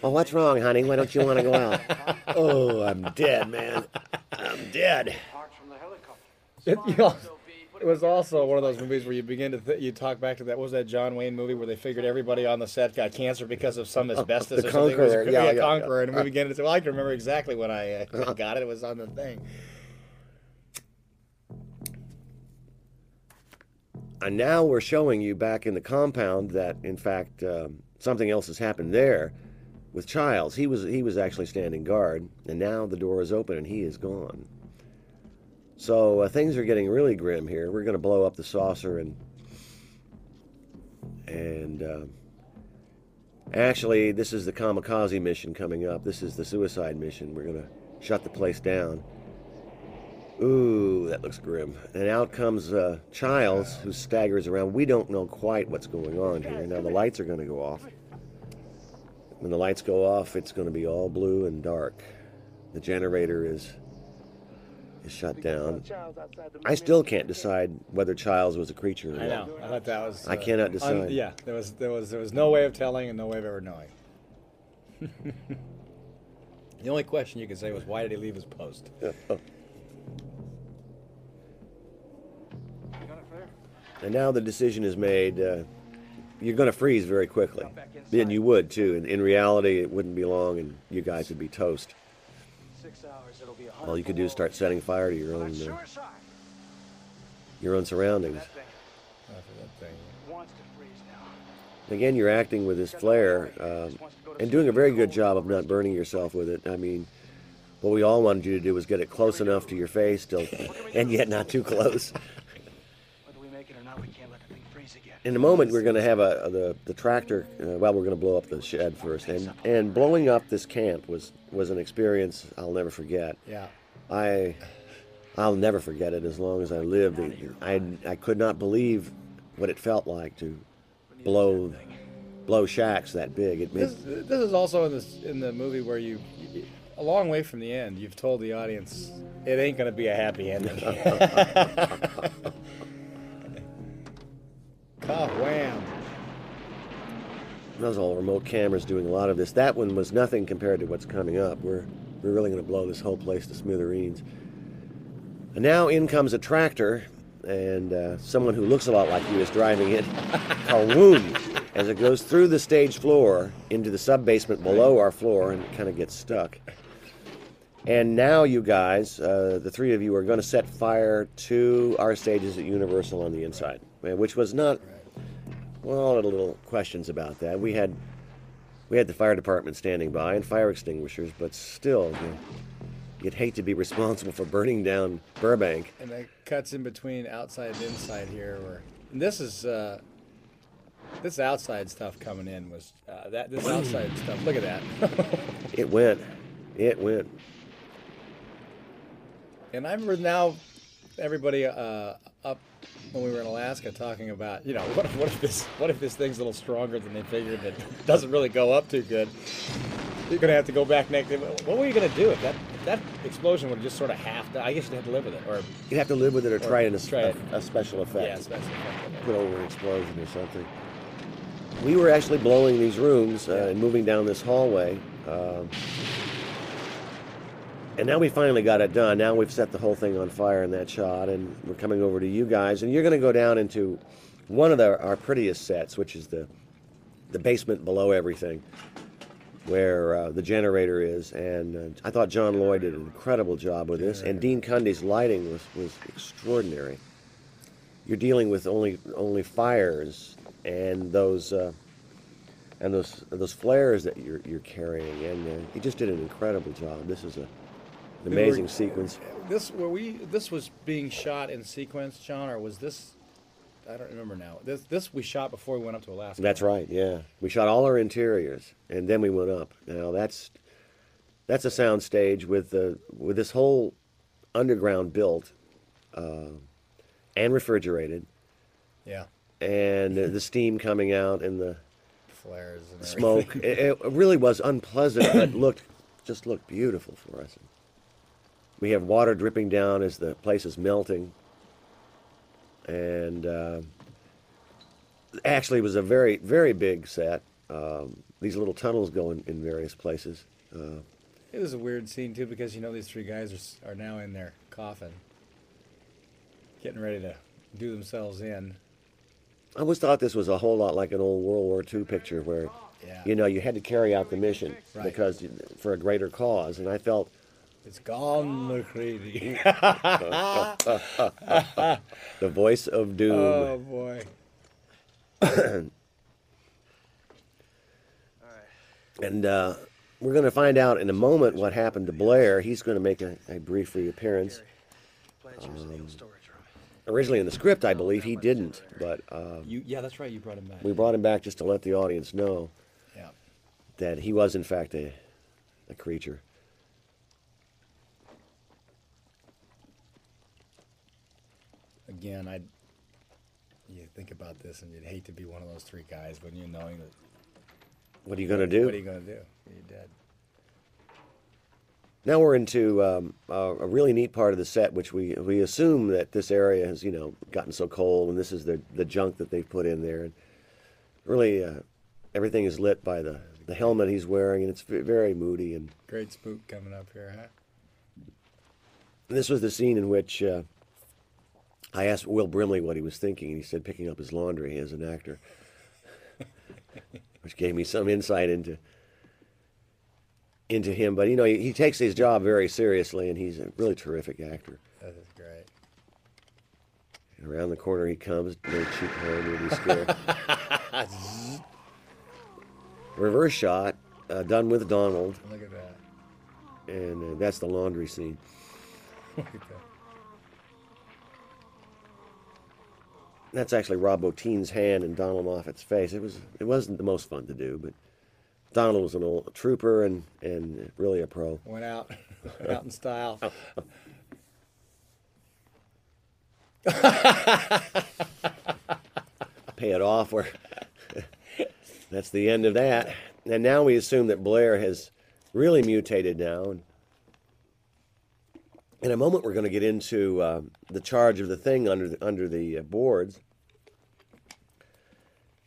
well, what's wrong, honey? Why don't you want to go out? oh, I'm dead, man. I'm dead. Parts from the helicopter. it, you know, it was also one of those movies where you begin to th- you talk back to that. What was that John Wayne movie where they figured everybody on the set got cancer because of some asbestos The or something? It was- Conqueror, yeah, yeah, Conqueror, yeah. and we began to say, "Well, I can remember exactly when I uh, got it. It was on the thing." And now we're showing you back in the compound that, in fact, um, something else has happened there. with Childs. He was he was actually standing guard, and now the door is open and he is gone. So uh, things are getting really grim here. We're going to blow up the saucer and and uh, actually this is the kamikaze mission coming up. This is the suicide mission. We're going to shut the place down. Ooh, that looks grim. And out comes uh, Childs, who staggers around. We don't know quite what's going on here. Now the lights are going to go off. When the lights go off, it's going to be all blue and dark. The generator is is shut down. I still can't decide whether Childs was a creature or I not. know. I thought that was. I cannot un- decide. yeah, there was there was there was no way of telling and no way of ever knowing. the only question you could say was why did he leave his post? And now the decision is made. Uh, you're going to freeze very quickly. Then you would too. And in reality, it wouldn't be long, and you guys would be toast. Six hours, it'll be a All you could do is start setting fire to your own uh, your own surroundings. After that thing. Wants to freeze now. Again, you're acting with this flare um, and doing a very good job of not burning yourself with it. I mean, what we all wanted you to do was get it close enough to your face, still, and yet not too close. In a moment, we're going to have a, the the tractor. Uh, well, we're going to blow up the shed first, and and blowing up this camp was was an experience I'll never forget. Yeah. I I'll never forget it as long as I live. I I could not believe what it felt like to blow blow shacks that big. It This, this is also in this in the movie where you, you- a long way from the end, you've told the audience it ain't going to be a happy ending. Ka wham. those all remote cameras doing a lot of this. That one was nothing compared to what's coming up. We're we're really going to blow this whole place to smithereens. And now in comes a tractor, and uh, someone who looks a lot like you is driving it. Kawoom! As it goes through the stage floor into the sub basement below our floor and kind of gets stuck. And now, you guys, uh, the three of you, are going to set fire to our stages at Universal on the inside, which was not. Well, a little questions about that. We had we had the fire department standing by and fire extinguishers, but still, you, you'd hate to be responsible for burning down Burbank. And it cuts in between outside and inside here. Where and this is uh, this outside stuff coming in was uh, that this outside stuff. Look at that. It went, it went. And I remember now everybody uh, up when we were in Alaska talking about, you know, what if, what if this what if this thing's a little stronger than they figured and it doesn't really go up too good. You're gonna have to go back next. What were you gonna do if that if that explosion would have just sort of half? I guess you'd have to live with it, or You'd have to live with it or, try it in a, it. a special effect. yeah, special effect. Put over an explosion or something. We were actually blowing these rooms uh, and moving down this hallway. Um, and now we finally got it done. Now we've set the whole thing on fire in that shot, and we're coming over to you guys. And you're going to go down into one of the, our prettiest sets, which is the the basement below everything, where uh, the generator is. And uh, I thought John Lloyd did an incredible job with this, and Dean Cundey's lighting was, was extraordinary. You're dealing with only only fires and those uh, and those those flares that you're you're carrying, and uh, he just did an incredible job. This is a an amazing sequence. This were we? This was being shot in sequence, John, or was this? I don't remember now. This this we shot before we went up to Alaska. That's right. Yeah, we shot all our interiors, and then we went up. Now that's that's a sound stage with the with this whole underground built uh, and refrigerated, Yeah, and the steam coming out and the flares and smoke. it, it really was unpleasant, but looked just looked beautiful for us. We have water dripping down as the place is melting, and uh, actually, it was a very very big set. Um, these little tunnels go in, in various places. Uh, It was a weird scene too because you know these three guys are are now in their coffin, getting ready to do themselves in. I always thought this was a whole lot like an old World War II picture where, Yeah. you know, you had to carry out the mission Right. because for a greater cause, and I felt It's gone, MacReady. the voice of doom. oh boy. And uh, we're going to find out in a moment what happened to Blair. He's going to make a, a brief reappearance. Um, originally in the script, I believe he didn't, but uh, You, yeah, that's right. You brought him back. we brought him back just to let the audience know Yeah. that he was, in fact, a, a creature. Again, I'd. You think about this, and you'd hate to be one of those three guys when you're knowing that. What are you going to do? What are you going to do? You're dead. Now we're into um, a, a really neat part of the set, which we we assume that this area has you know gotten so cold, and this is the the junk that they've put in there, and really uh, everything is lit by the the helmet he's wearing, and it's very moody. And Great spook coming up here, huh? this was the scene in which uh, I asked Will Brimley what he was thinking, and he said picking up his laundry as an actor, which gave me some insight into into him. But you know, he, he takes his job very seriously, and he's a really terrific actor. That is great. And around the corner he comes, no cheap horror movie scare. Reverse shot, uh, done with Donald, Look at that. and uh, that's the laundry scene. Look at that. That's actually Rob Bottin's hand and Donald Moffat's face. It was it wasn't the most fun to do, but Donald was an old trooper and and really a pro. Went out, went out in style. Pay it off. Where that's the end of that. And now we assume that Blair has really mutated now. And in a moment, we're going to get into uh, the charge of the thing under the, under the uh, boards.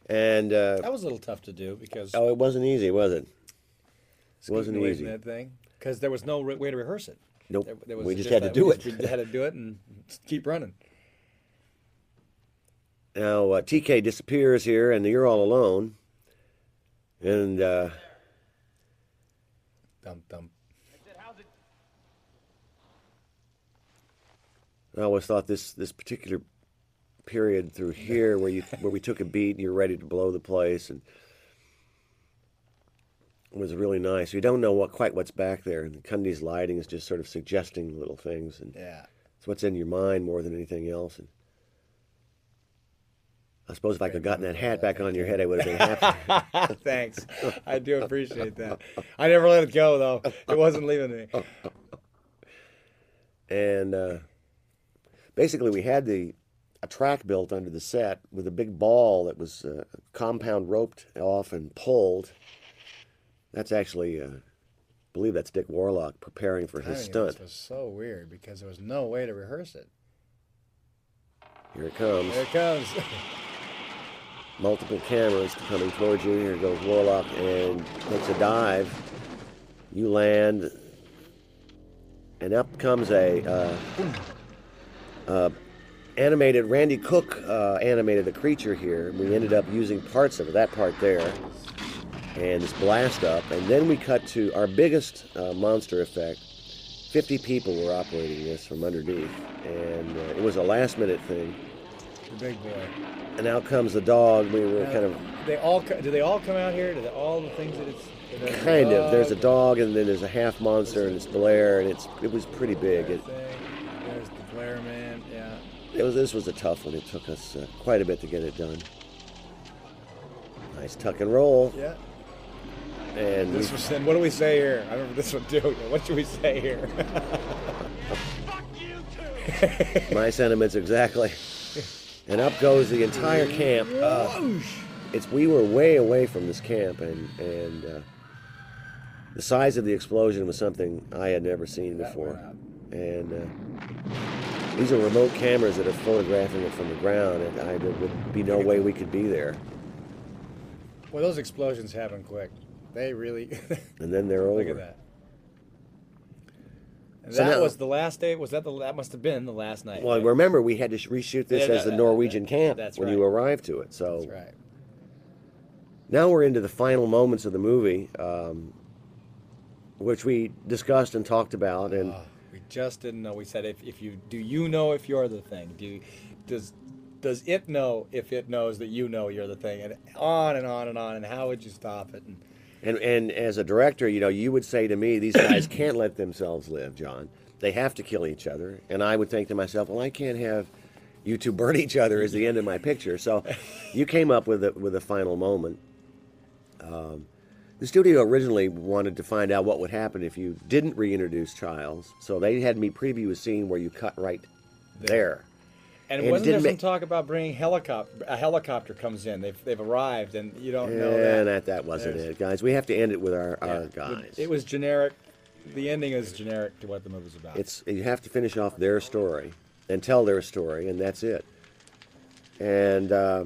And uh, That was a little tough to do because oh, it wasn't easy, was it? It wasn't easy. that thing because there was no re- way to rehearse it. Nope. There, there We just had to do we it. just- We had to do it and keep running. Now uh, TK disappears here, and you're all alone. And uh, Dum dum. I always thought this this particular period through here, where you where we took a beat, and you're ready to blow the place, and was really nice. You don't know what quite what's back there, and Cundey's lighting is just sort of suggesting little things, and Yeah. it's what's in your mind more than anything else. And I suppose if I could have gotten that hat back on your head, I would have been happy. Thanks. I do appreciate that. I never let it go though. It wasn't leaving me. and uh, basically we had the a track built under the set with a big ball that was uh, compound roped off and pulled. That's actually, uh, I believe that's Dick Warlock preparing for his stunt. this was so weird because there was no way to rehearse it. Here it comes. Here it comes. Multiple cameras coming towards you. Here goes Warlock and takes a dive. You land, and up comes a uh, uh, animated. Randy Cook uh, animated the creature here. We ended up using parts of it, that part there, and this blast up, and then we cut to our biggest uh, monster effect. 50 people were operating this from underneath, and uh, it was a last minute thing. the big boy. And out comes the dog. We were kind of They all do they all come out here? Do they, all the things that it's a Kind of. There's a dog, dog, and then there's a half monster, and it's Blair, and it's it was pretty big. It, There's the Blair man. It was this was a tough one. It took us uh, quite a bit to get it done. Nice tuck and roll, Yeah. and This we, was. And what do we say here? I remember this one too. What should we say here? Fuck you, too! My sentiments exactly. And up goes the entire camp. Uh, it's we were way away from this camp, and and uh, the size of the explosion was something I had never seen before. And uh, these are remote cameras that are photographing it from the ground, and I, there would be no way we could be there. well, those explosions happen quick. They really. And then they're over. Look at that. So that now- was the last day. Was that the? That must have been the last night. Well, right? remember we had to reshoot this Yeah, as the that- Norwegian camp when you arrived to it. So That's right. now we're into the final moments of the movie, um, which we discussed and talked about, and Oh, just didn't know. We said, if, if you do, you know if you're the thing. Do you, does does it know if it knows that you know you're the thing? And on and on and on. And how would you stop it? And And and as a director, you know, you would say to me, these guys can't let themselves live, John. They have to kill each other. And I would think to myself, well, I can't have you two burn each other as the end of my picture. So you came up with a, with a final moment. Um, the studio originally wanted to find out what would happen if you didn't reintroduce Childs. So they had me preview a scene where you cut right there. And, And wasn't there some make- talk about bringing helicopter? A helicopter comes in. They've they've arrived, and you don't know that. And that, that wasn't There's- it, guys. We have to end it with our, Yeah. our guys. It was generic. The ending is generic to what the movie's about. It's you have to finish off their story and tell their story, and that's it. And uh,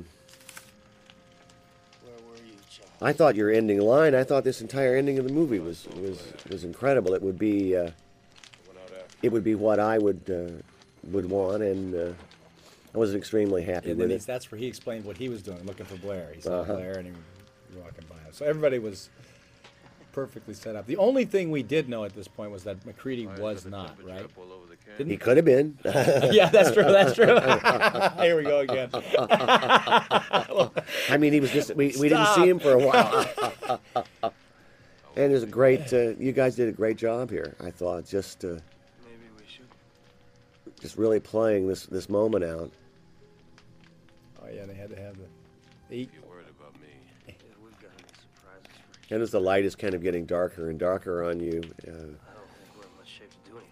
I thought your ending line. I thought this entire ending of the movie was was was incredible. It would be uh, it would be what I would uh, would want, and uh, I was extremely happy and with it. that's where he explained what he was doing, looking for Blair. He saw Uh-huh. Blair, and he was walking by him. So everybody was perfectly set up. The only thing we did know at this point was that MacReady was not right. Didn't He could have been. yeah, that's true. That's true. Here we go again. I mean, he was just we, we didn't see him for a while. and it was a great. Uh, you guys did a great job here. I thought just uh, Maybe we should. just really playing this this moment out. Oh yeah, they had to have the. Eat. You're worried about me. Yeah, we've got any surprises And as the light is kind of getting darker and darker on you, uh,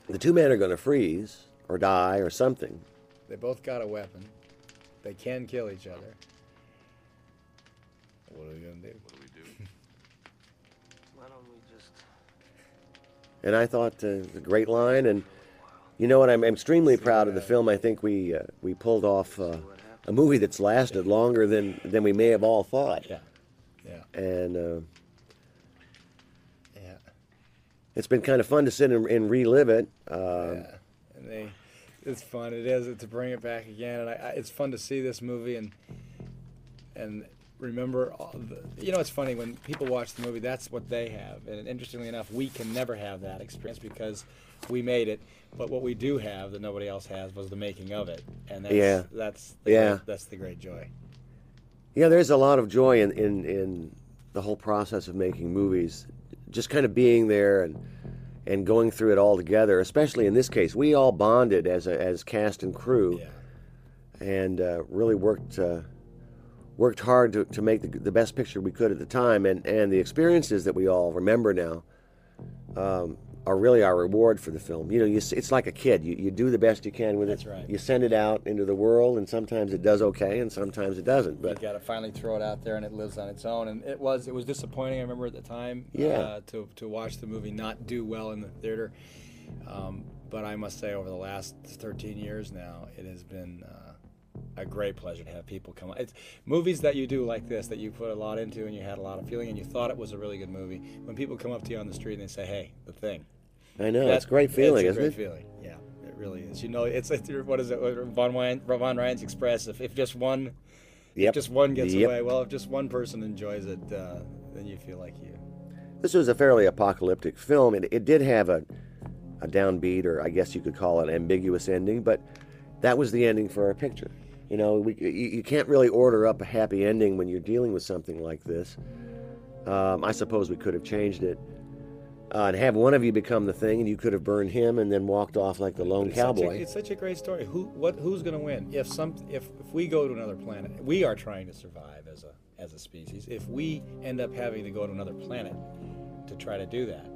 the two men are going to freeze or die or something. They both got a weapon. They can kill each other. What are we gonna do? What do we do? Why don't we just And I thought uh, a great line. And you know what? I'm I'm extremely proud of the film. I think we uh, we pulled off uh, a movie that's lasted longer than than we may have all thought. Yeah. Yeah. And uh, Yeah. It's been kind of fun to sit and, and relive it. Um, Yeah, and they, it's fun. It is to bring it back again, and I, I, it's fun to see this movie and and remember. All the, you know, it's funny when people watch the movie. That's what they have, and interestingly enough, we can never have that experience because we made it. But what we do have that nobody else has was the making of it, and that's, Yeah. that's the Yeah. great, that's the great joy. Yeah, there's a lot of joy in, in, in the whole process of making movies. Just kind of being there and and going through it all together. Especially in this case, we all bonded as a, as cast and crew, Yeah. and uh, really worked uh, worked hard to, to make the, the best picture we could at the time. And and the experiences that we all remember now um, are really our reward for the film. You know, you, it's like a kid. You, you do the best you can with That's it. right. You send it out into the world, and sometimes it does okay, and sometimes it doesn't. But you got to finally throw it out there, and it lives on its own. And it was it was disappointing. I remember at the time, Yeah. uh, to to watch the movie not do well in the theater. Um, but I must say, over the last 13 years now, it has been uh, a great pleasure to have people come. It's movies that you do like this that you put a lot into, and you had a lot of feeling, and you thought it was a really good movie. When people come up to you on the street and they say, "Hey, the thing," I know That- it's a great feeling, it's a isn't great it? feeling. Yeah, it really is. You know, it's like what is it? Von Ryan, Von Ryan's Express. If, if just one, Yep. if just one gets Yep. away, well, if just one person enjoys it, uh, then you feel like you. This was a fairly apocalyptic film. It, it did have a, a downbeat, or I guess you could call it an ambiguous ending, but that was the ending for our picture. You know, we, you, you can't really order up a happy ending when you're dealing with something like this. Um, I suppose we could have changed it uh, and have one of you become the thing, and you could have burned him and then walked off like the lone It's such a- cowboy. it's such a great story. Who, what, who's going to win? If some, if, if we go to another planet, we are trying to survive as a as a species. If we end up having to go to another planet to try to do that,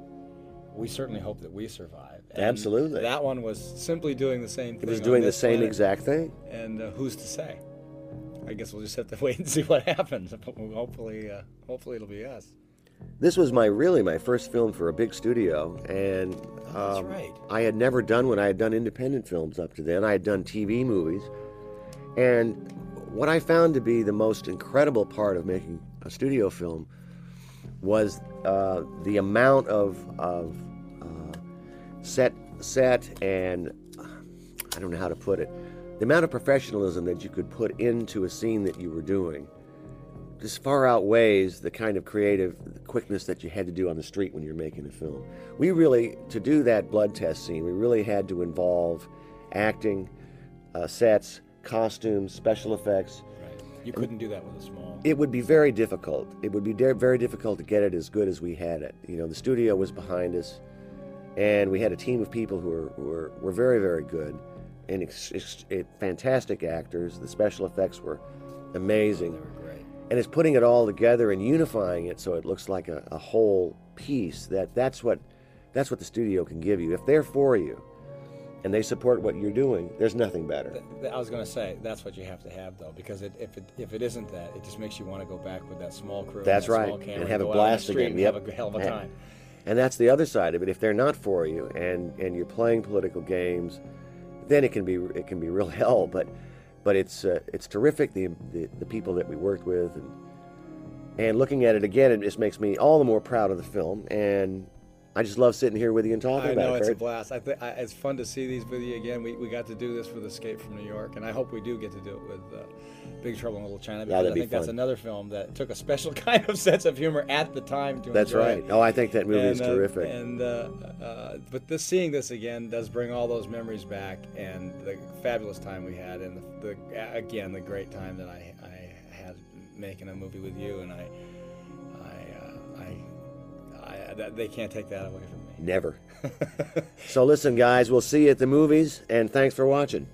we certainly hope that we survive. And Absolutely. That one was simply doing the same thing. It was doing the same planet. exact thing. And uh, who's to say? I guess we'll just have to wait and see what happens. Hopefully, uh, hopefully it'll be us. This was my really my first film for a big studio, and that's um, right. I had never done one. I had done independent films up to then. I had done TV movies, and what I found to be the most incredible part of making a studio film was uh, the amount of of set set and I don't know how to put it, the amount of professionalism that you could put into a scene that you were doing just far outweighs the kind of creative quickness that you had to do on the street when you're making a film. We really, to do that blood test scene, we really had to involve acting, uh, sets, costumes, special effects. You couldn't do that with a small. It would be very difficult. It would be very difficult to get it as good as we had it. You know, the studio was behind us, and we had a team of people who were, were, were very, very good and ex- ex- eh, fantastic actors. The special effects were amazing. They were great. and it's putting it all together and unifying it so it looks like a, a whole piece that that's what that's what the studio can give you if they're for you and they support what you're doing there's nothing better I was going to say that's what you have to have though, because it, if it if it isn't that, it just makes you want to go back with that small crew. and that's that right and have a go out on the blast again yep Have a hell of a time. And that's the other side of it if they're not for you and and you're playing political games then it can be it can be real hell but but it's uh, it's terrific the, the the people that we worked with and and looking at it again it just makes me all the more proud of the film and I just love sitting here with you and talking I about it. I know it it's a blast. I think it's fun to see these with you again. We, we got to do this with Escape from New York, and I hope we do get to do it with uh, Big Trouble in Little China because that'd I be think that's another film that took a special kind of sense of humor at the time to That's enjoy right. Oh, I think that movie is uh, terrific. And uh, uh, but this seeing this again does bring all those memories back, and the fabulous time we had, and the, the again the great time that I, I had making a movie with you, and I I uh, I, I that, they can't take that away from me. Never. so listen, guys, we'll see you at the movies, and thanks for watching.